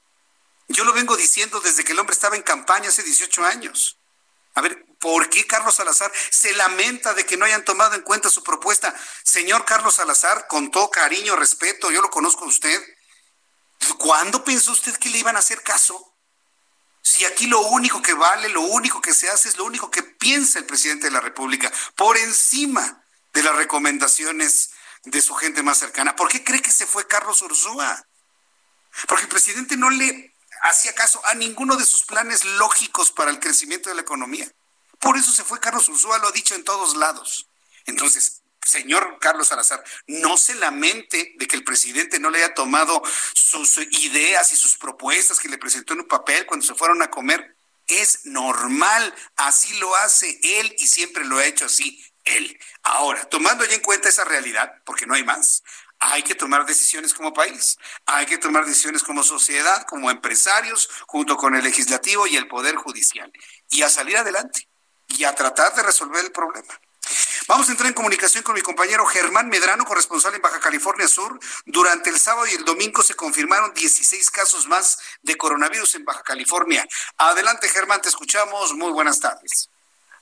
Yo lo vengo diciendo desde que el hombre estaba en campaña hace 18 años. A ver, ¿por qué Carlos Salazar se lamenta de que no hayan tomado en cuenta su propuesta? Señor Carlos Salazar, con todo cariño, respeto, yo lo conozco a usted. ¿Cuándo pensó usted que le iban a hacer caso? Si aquí lo único que vale, lo único que se hace es lo único que piensa el presidente de la República, por encima de las recomendaciones de su gente más cercana. ¿Por qué cree que se fue Carlos Ursúa? Porque el presidente no le hacía caso a ninguno de sus planes lógicos para el crecimiento de la economía. Por eso se fue Carlos Ursúa, lo ha dicho en todos lados. Entonces, señor Carlos Salazar, no se lamente de que el presidente no le haya tomado sus ideas y sus propuestas que le presentó en un papel cuando se fueron a comer. Es normal, así lo hace él y siempre lo ha hecho así él. Ahora, tomando ya en cuenta esa realidad, porque no hay más, hay que tomar decisiones como país, hay que tomar decisiones como sociedad, como empresarios, junto con el legislativo y el poder judicial, y a salir adelante y a tratar de resolver el problema. Vamos a entrar en comunicación con mi compañero Germán Medrano, corresponsal en Baja California Sur. Durante el sábado y el domingo se confirmaron 16 casos más de coronavirus en Baja California. Adelante, Germán, te escuchamos. Muy buenas tardes.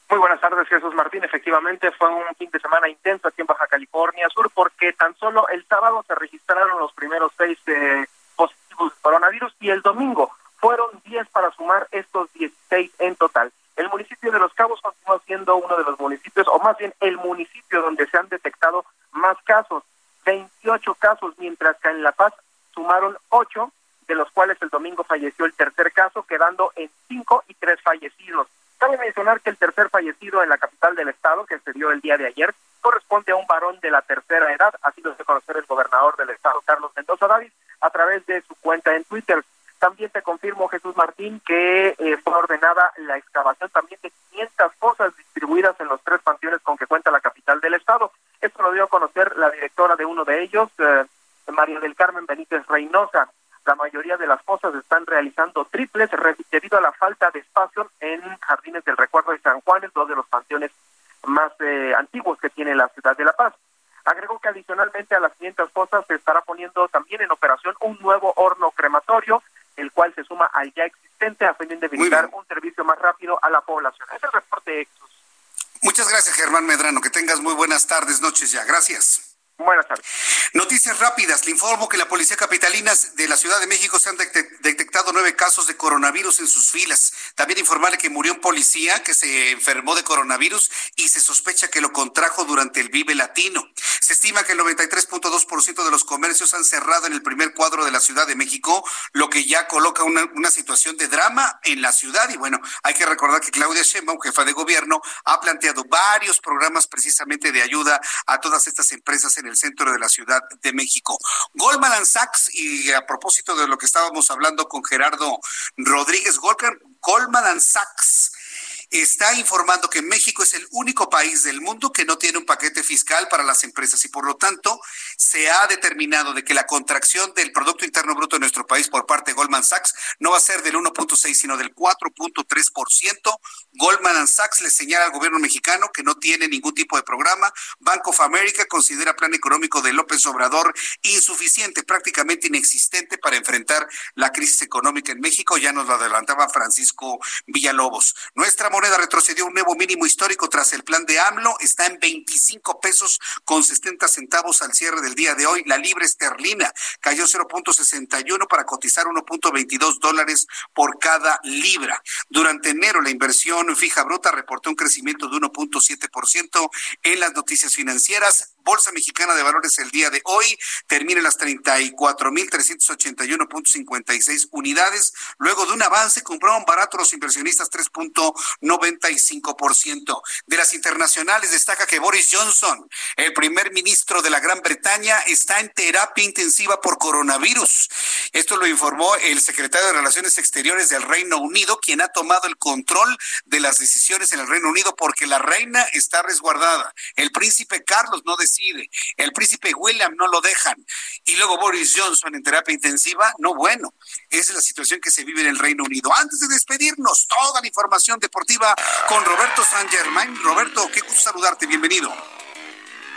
Muy buenas tardes, Jesús Martín. Efectivamente, fue un fin de semana intenso aquí en Baja California Sur porque tan solo el sábado se registraron los primeros seis eh, positivos de coronavirus y el domingo fueron 10 para sumar estos 16 en total. El municipio de Los Cabos continúa siendo uno de los municipios, o más bien el municipio donde se han detectado más casos, 28 casos, mientras que en La Paz sumaron 8, de los cuales el domingo falleció el tercer caso, quedando en 5 y 3 fallecidos. Cabe mencionar que el tercer fallecido en la capital del estado, que se dio el día de ayer, corresponde a un varón de la tercera edad, así lo hace conocer el gobernador del estado, Carlos Mendoza David, a través de su cuenta en Twitter. También te confirmo, Jesús Martín, que eh, fue ordenada la excavación también de 500 fosas distribuidas en los tres panteones con que cuenta la capital del estado. Esto lo dio a conocer la directora de uno de ellos, eh, María del Carmen Benítez Reynosa. La mayoría de las fosas están realizando triples debido a la falta de espacio en Jardines del Recuerdo de San Juan, dos de los panteones más eh, antiguos que tiene la ciudad de La Paz. Agregó que adicionalmente a las 500 fosas se estará poniendo también en operación un nuevo horno crematorio el cual se suma al ya existente a fin de brindar un servicio más rápido a la población. Es el reporte Exos. Muchas gracias, Germán Medrano. Que tengas muy buenas tardes, noches ya. Gracias. Buenas tardes. Noticias rápidas. Le informo que la Policía Capitalina de la Ciudad de México se han detectado nueve casos de coronavirus en sus filas. También informarle que murió un policía que se enfermó de coronavirus y se sospecha que lo contrajo durante el Vive Latino. Se estima que el 93.2% de los comercios han cerrado en el primer cuadro de la Ciudad de México, lo que ya coloca una, una situación de drama en la ciudad. Y bueno, hay que recordar que Claudia Sheinbaum, jefa de gobierno, ha planteado varios programas precisamente de ayuda a todas estas empresas en el centro de la Ciudad de México. Goldman Sachs, y a propósito de lo que estábamos hablando con Gerardo Rodríguez, Goldman Sachs está informando que México es el único país del mundo que no tiene un paquete fiscal para las empresas y por lo tanto se ha determinado de que la contracción del Producto Interno Bruto de nuestro país por parte de Goldman Sachs no va a ser del 1.6 sino del 4.3%. Goldman Sachs le señala al gobierno mexicano que no tiene ningún tipo de programa. Bank of America considera plan económico de López Obrador insuficiente, prácticamente inexistente para enfrentar la crisis económica en México. Ya nos lo adelantaba Francisco Villalobos. Nuestra moneda retrocedió un nuevo mínimo histórico tras el plan de AMLO. Está en 25 pesos con 70 centavos al cierre del día de hoy. La libra esterlina cayó 0.61 para cotizar 1.22 dólares por cada libra. Durante enero, la inversión fija bruta reportó un crecimiento de 1.7% en las noticias financieras. Bolsa Mexicana de Valores el día de hoy termina en las 34.381.56 unidades. Luego de un avance, compraron barato los inversionistas 3.95%. De las internacionales destaca que Boris Johnson, el primer ministro de la Gran Bretaña, está en terapia intensiva por coronavirus. Esto lo informó el secretario de Relaciones Exteriores del Reino Unido, quien ha tomado el control de las decisiones en el Reino Unido porque la reina está resguardada. El príncipe Carlos no el príncipe William no lo dejan. Y luego Boris Johnson en terapia intensiva, no bueno. Esa es la situación que se vive en el Reino Unido. Antes de despedirnos, toda la información deportiva con Roberto San Germain. Roberto, qué gusto saludarte, bienvenido.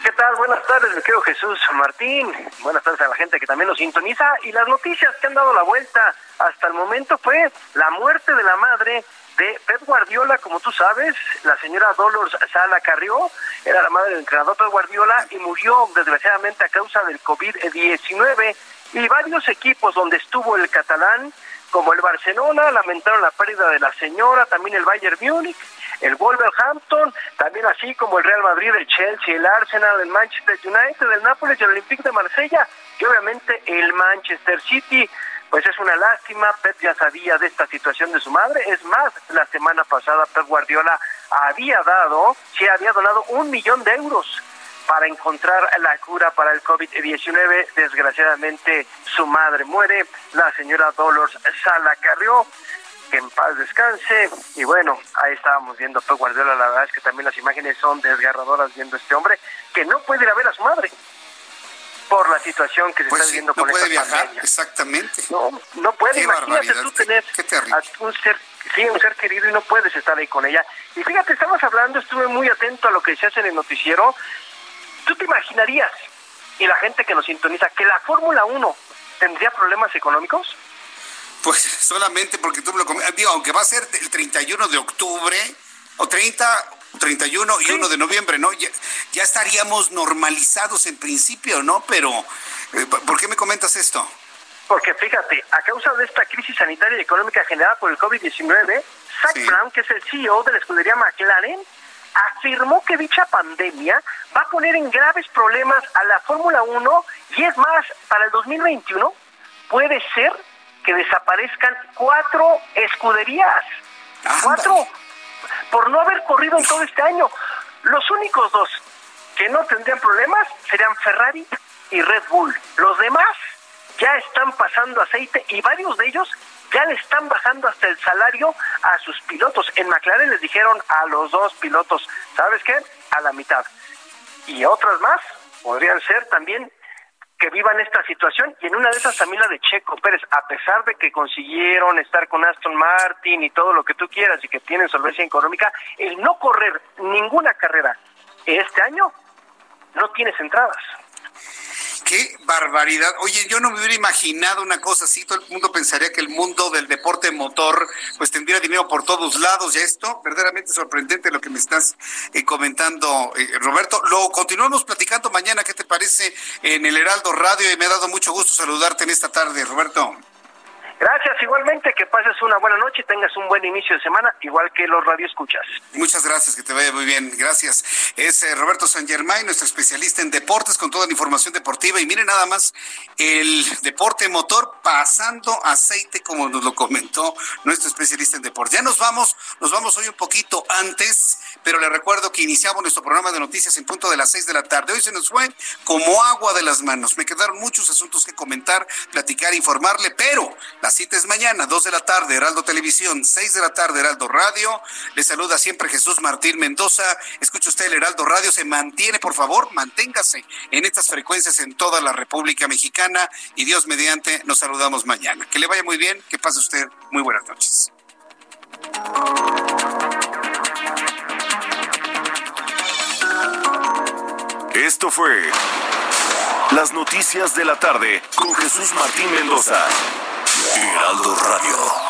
¿Qué tal? Buenas tardes, me quedo Jesús Martín. Buenas tardes a la gente que también nos sintoniza. Y las noticias que han dado la vuelta hasta el momento fue la muerte de la madre de Pep Guardiola, como tú sabes, la señora Dolores Sala Carrió era la madre del entrenador Pep Guardiola y murió desgraciadamente a causa del COVID-19 y varios equipos donde estuvo el catalán, como el Barcelona, lamentaron la pérdida de la señora, también el Bayern Múnich, el Wolverhampton, también así como el Real Madrid, el Chelsea, el Arsenal, el Manchester United, el Nápoles el Olympique de Marsella, y obviamente el Manchester City pues es una lástima, Pep ya sabía de esta situación de su madre, es más, la semana pasada Pep Guardiola había dado, sí había donado un millón de euros para encontrar la cura para el COVID-19. Desgraciadamente su madre muere, la señora Dolores Sala Carrió, que en paz descanse. Y bueno, ahí estábamos viendo Pep Guardiola, la verdad es que también las imágenes son desgarradoras viendo a este hombre que no puede ir a ver a su madre por la situación que se pues está viviendo no con puede esta viajar, pandemia. exactamente. No, no puede, Qué imagínate tú qué- tener qué a un ser, sí, un ser querido y no puedes estar ahí con ella. Y fíjate, estamos hablando, estuve muy atento a lo que se hace en el noticiero. ¿Tú te imaginarías, y la gente que nos sintoniza, que la Fórmula 1 tendría problemas económicos? Pues solamente porque tú me lo digo, aunque va a ser el 31 de octubre o 30, 31 y 1 de noviembre, ¿no? Ya, ya estaríamos normalizados en principio, ¿no? Pero, eh, ¿por qué me comentas esto? Porque fíjate, a causa de esta crisis sanitaria y económica generada por el COVID-19, Zach Brown, que es el CEO de la escudería McLaren, afirmó que dicha pandemia va a poner en graves problemas a la Fórmula 1 y es más, para el 2021 puede ser que desaparezcan cuatro escuderías. Cuatro, por no haber corrido en todo este año. Los únicos dos que no tendrían problemas serían Ferrari y Red Bull. Los demás ya están pasando aceite y varios de ellos ya le están bajando hasta el salario a sus pilotos. En McLaren les dijeron a los dos pilotos, ¿sabes qué? A la mitad. Y otras más podrían ser también que vivan esta situación y en una de esas también la de Checo Pérez, a pesar de que consiguieron estar con Aston Martin y todo lo que tú quieras y que tienen solvencia económica, el no correr ninguna carrera este año no tienes entradas. Qué barbaridad. Oye, yo no me hubiera imaginado una cosa así. Todo el mundo pensaría que el mundo del deporte motor pues tendría dinero por todos lados. Ya esto, verdaderamente sorprendente lo que me estás eh, comentando, eh, Roberto. Lo continuamos platicando mañana. ¿Qué te parece en el Heraldo Radio? Y me ha dado mucho gusto saludarte en esta tarde, Roberto. Gracias, igualmente, que pases una buena noche y tengas un buen inicio de semana, igual que los radioescuchas. Muchas gracias, que te vaya muy bien, gracias. Es eh, Roberto San Germán, nuestro especialista en deportes, con toda la información deportiva. Y mire nada más, el deporte motor pasando aceite, como nos lo comentó nuestro especialista en deporte. Ya nos vamos, nos vamos hoy un poquito antes, pero le recuerdo que iniciamos nuestro programa de noticias en punto de las seis de la tarde. Hoy se nos fue como agua de las manos. Me quedaron muchos asuntos que comentar, platicar, informarle, pero la cita es mañana, 2 de la tarde, Heraldo Televisión, 6 de la tarde, Heraldo Radio. Le saluda siempre Jesús Martín Mendoza. Escuche usted el Heraldo Radio, se mantiene, por favor, manténgase en estas frecuencias en toda la República Mexicana y Dios mediante nos saludamos mañana. Que le vaya muy bien, que pase usted muy buenas noches. Esto fue Las Noticias de la Tarde con Jesús Martín Mendoza. Heraldo Radio.